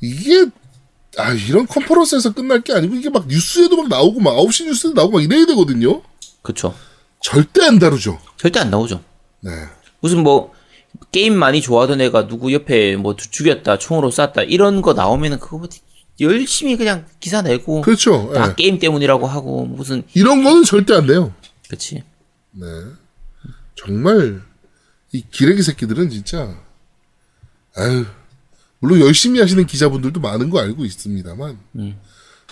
이게 아 이런 컨퍼런스에서 끝날 게 아니고 이게 막 뉴스에도 막 나오고 막 9시 뉴스에도 나오고 막 이래야 되거든요. 그쵸 절대 안 다루죠. 절대 안 나오죠. 네. 무슨 뭐 게임 많이 좋아하던 애가 누구 옆에 뭐 죽였다 총으로 쐈다 이런 거 나오면은 그거 뭐 열심히 그냥 기사 내고 그렇죠. 다 예. 게임 때문이라고 하고 무슨 이런 거는 절대 안 돼요. 그치 네. 정말 이 기레기 새끼들은 진짜 아유 물론 열심히 하시는 기자분들도 많은 거 알고 있습니다만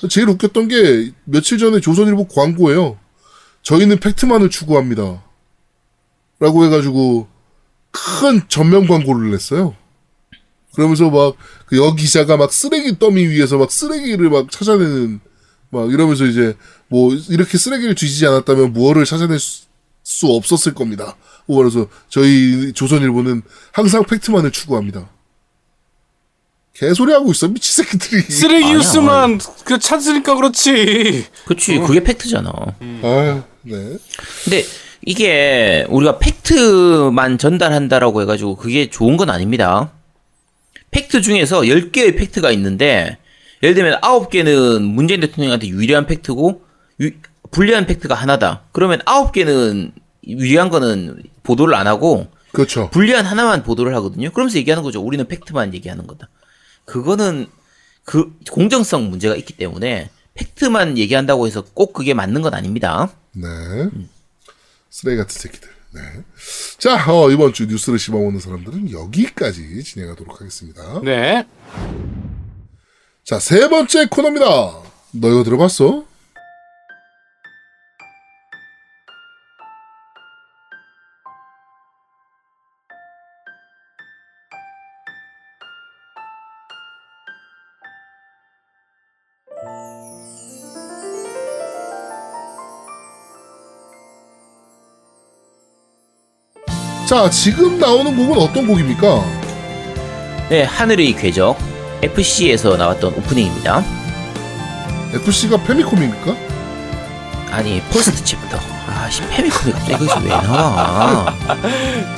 제일 웃겼던 게 며칠 전에 조선일보 광고예요. 저희는 팩트만을 추구합니다. 라고 해가지고 큰 전면 광고를 냈어요. 그러면서 막 그 여기 기자가 막 쓰레기 더미 위에서 막 쓰레기를 막 찾아내는 막 이러면서 이제 뭐 이렇게 쓰레기를 뒤지지 않았다면 무엇을 찾아낼 수, 수 없었을 겁니다. 뭐 그래서 저희 조선일보는 항상 팩트만을 추구합니다. 개소리 하고 있어 미친 새끼들이. 쓰레기 뉴스만 그 찾으니까 그렇지. 그치 그게 팩트잖아 아, 네. 근데 이게 우리가 팩트만 전달한다라고 해가지고 그게 좋은 건 아닙니다 팩트 중에서 10개의 팩트가 있는데 예를 들면 9개는 문재인 대통령한테 유리한 팩트고 유- 불리한 팩트가 하나다 그러면 9개는 유리한 거는 보도를 안 하고 그렇죠. 불리한 하나만 보도를 하거든요. 그러면서 얘기하는 거죠. 우리는 팩트만 얘기하는 거다. 그거는 그 공정성 문제가 있기 때문에 팩트만 얘기한다고 해서 꼭 그게 맞는 건 아닙니다. 네. 쓰레기 같은 새끼들. 네. 자, 어, 이번 주 뉴스를 씹어먹는 사람들은 여기까지 진행하도록 하겠습니다. 네. 자, 세 번째 코너입니다. 너 이거 들어봤어? 자, 지금 나오는 곡은 어떤 곡입니까? 네, 하늘의 궤적 FC에서 나왔던 오프닝입니다. FC가 Famicom입니까? 아니 First Chapter. 아씨 Famicom이 갑자기 왜 나와?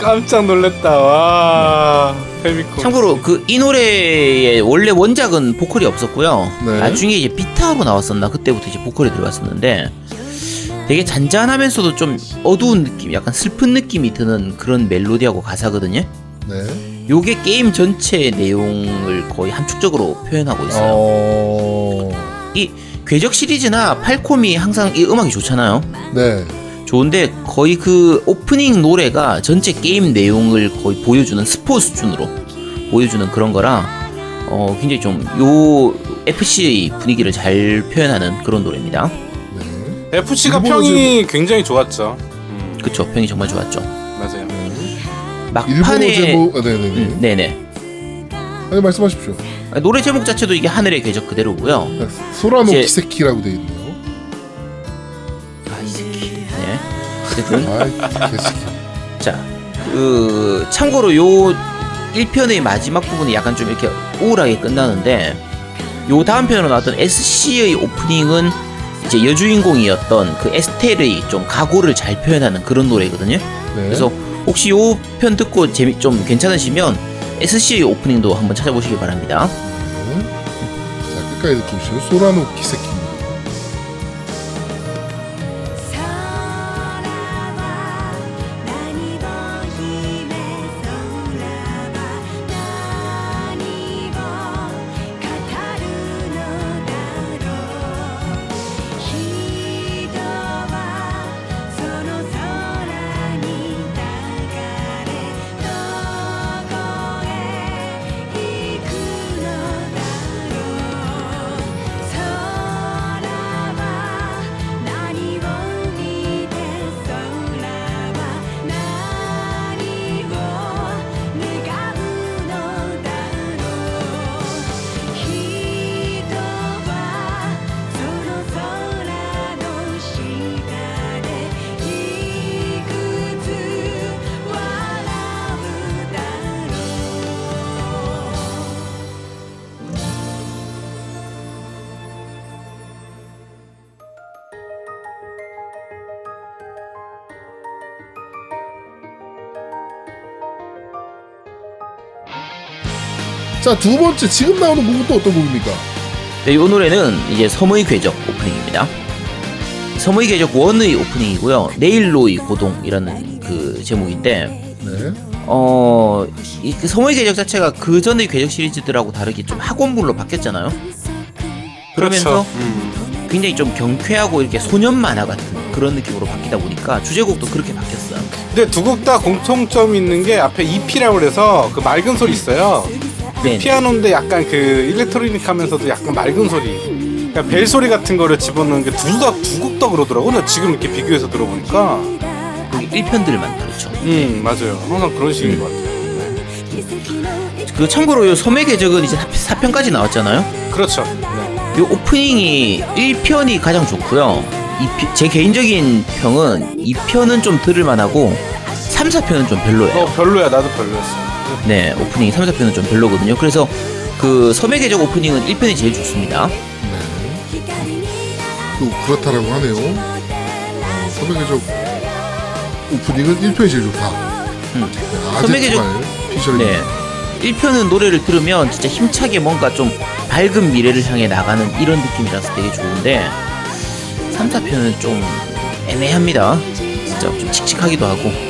깜짝 놀랐다. 와. Famicom. 참고로 그 이 노래의 원래 원작은 보컬이 없었고요. 네. 나중에 이제 Vita로 나왔었나 그때부터 이제 보컬이 들어갔었는데 되게 잔잔하면서도 좀 어두운 느낌, 약간 슬픈 느낌이 드는 그런 멜로디하고 가사거든요. 네. 요게 게임 전체 내용을 거의 함축적으로 표현하고 있어요. 어... 이 궤적 시리즈나 팔콤이 항상 이 음악이 좋잖아요. 네. 좋은데 거의 그 오프닝 노래가 전체 게임 내용을 거의 보여주는 스포 수준으로 보여주는 그런 거라 어 굉장히 좀 요 FC의 분위기를 잘 표현하는 그런 노래입니다. 네. FC가 평이 굉장히 좋았죠. 음, 그쵸 평이 정말 좋았죠. 맞아요. 막판에 제목, 아, 네네네. 음, 네네 아니, 말씀하십시오. 아, 노래 제목 자체도 이게 하늘의 궤적 그대로고요. 소라노 이제- 키세키라고 돼 있네요. 어쨌든 아이, 개새끼. 자, 그 참고로 요 1편의 마지막 부분이 약간 좀 이렇게 우울하게 끝나는데 요 다음 편으로 나왔던 SC의 오프닝은 이제 여주인공이었던 그 에스텔의 좀 각오를 잘 표현하는 그런 노래거든요. 네. 그래서 혹시 요편 듣고 재미 좀 괜찮으시면 SC의 오프닝도 한번 찾아보시기 바랍니다. 자, 끝까지 듣고 오시는 소라노 기새끼 자, 두 번째 지금 나오는 곡은 또 어떤 곡입니까? 네, 이 노래는 이제 섬의 궤적 오프닝입니다. 섬의 궤적 1의 오프닝이고요. 내일로의 고동이라는 그 제목인데 네. 어, 이그 섬의 궤적 자체가 그 전의 궤적 시리즈들하고 다르게 좀 학원물로 바뀌었잖아요. 그러면서 그렇죠. 음. 굉장히 좀 경쾌하고 이렇게 소년 만화 같은 그런 느낌으로 바뀌다 보니까 주제곡도 그렇게 바뀌었어요. 근데 두 곡 다 공통점 있는 게 앞에 EP라고 그래서 그 맑은 소리 있어요. 네. 피아노인데 약간 그 일렉트로닉 하면서도 약간 맑은 소리. 그러니까 벨 소리 같은 거를 집어넣는 게두다두 곡 다 그러더라고. 나 지금 이렇게 비교해서 들어보니까. 여기 1편들만 그렇죠. 음 맞아요. 항상 그런 식인 것 같아요. 그 참고로 요 섬의 궤적은 이제 4편까지 나왔잖아요. 그렇죠. 이 오프닝이 1편이 가장 좋고요. 이 피- 제 개인적인 평은 2편은 좀 들을 만하고 3, 4편은 좀 별로예요. 너 별로야. 나도 별로였어. 네, 오프닝 3, 4편은 좀 별로거든요. 그래서 그 섬의 궤적 오프닝은 1편이 제일 좋습니다. 또 그렇다라고 하네요. 어, 소매개적 오프닝은 1편이 제일 좋다. 음. 네, 소매개적- 아제트마의 피처링. 네. 1편은 노래를 들으면 진짜 힘차게 뭔가 좀 밝은 미래를 향해 나가는 이런 느낌이라서 되게 좋은데 3, 4편은 좀 애매합니다. 진짜 좀 칙칙하기도 하고 음,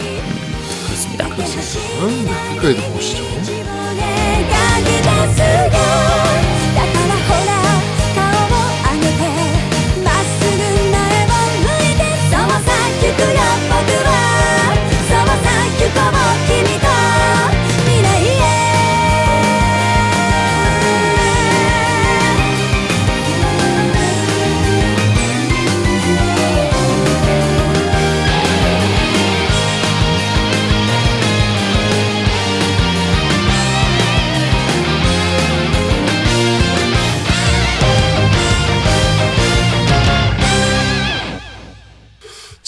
그렇습니다. 음, 네, 끝까지 듣고 오시죠.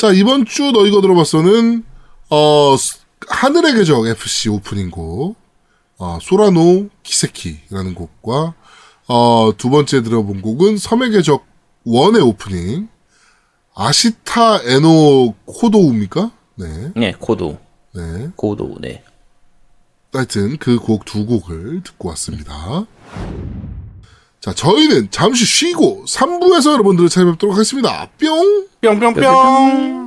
자 이번 주 너희가 들어봤어는 어 스- 하늘의 궤적 FC 오프닝 곡 어, 소라노 기세키라는 곡과 어, 두 번째 들어본 곡은 섬의 궤적 one의 오프닝 아시타 에노 코도우입니까? 네, 네, 鼓動, 네. 鼓動, 네. 하여튼 그 곡 두 곡을 듣고 왔습니다. 자, 저희는 잠시 쉬고 3부에서 여러분들을 찾아뵙도록 하겠습니다. 뿅! 뿅뿅뿅.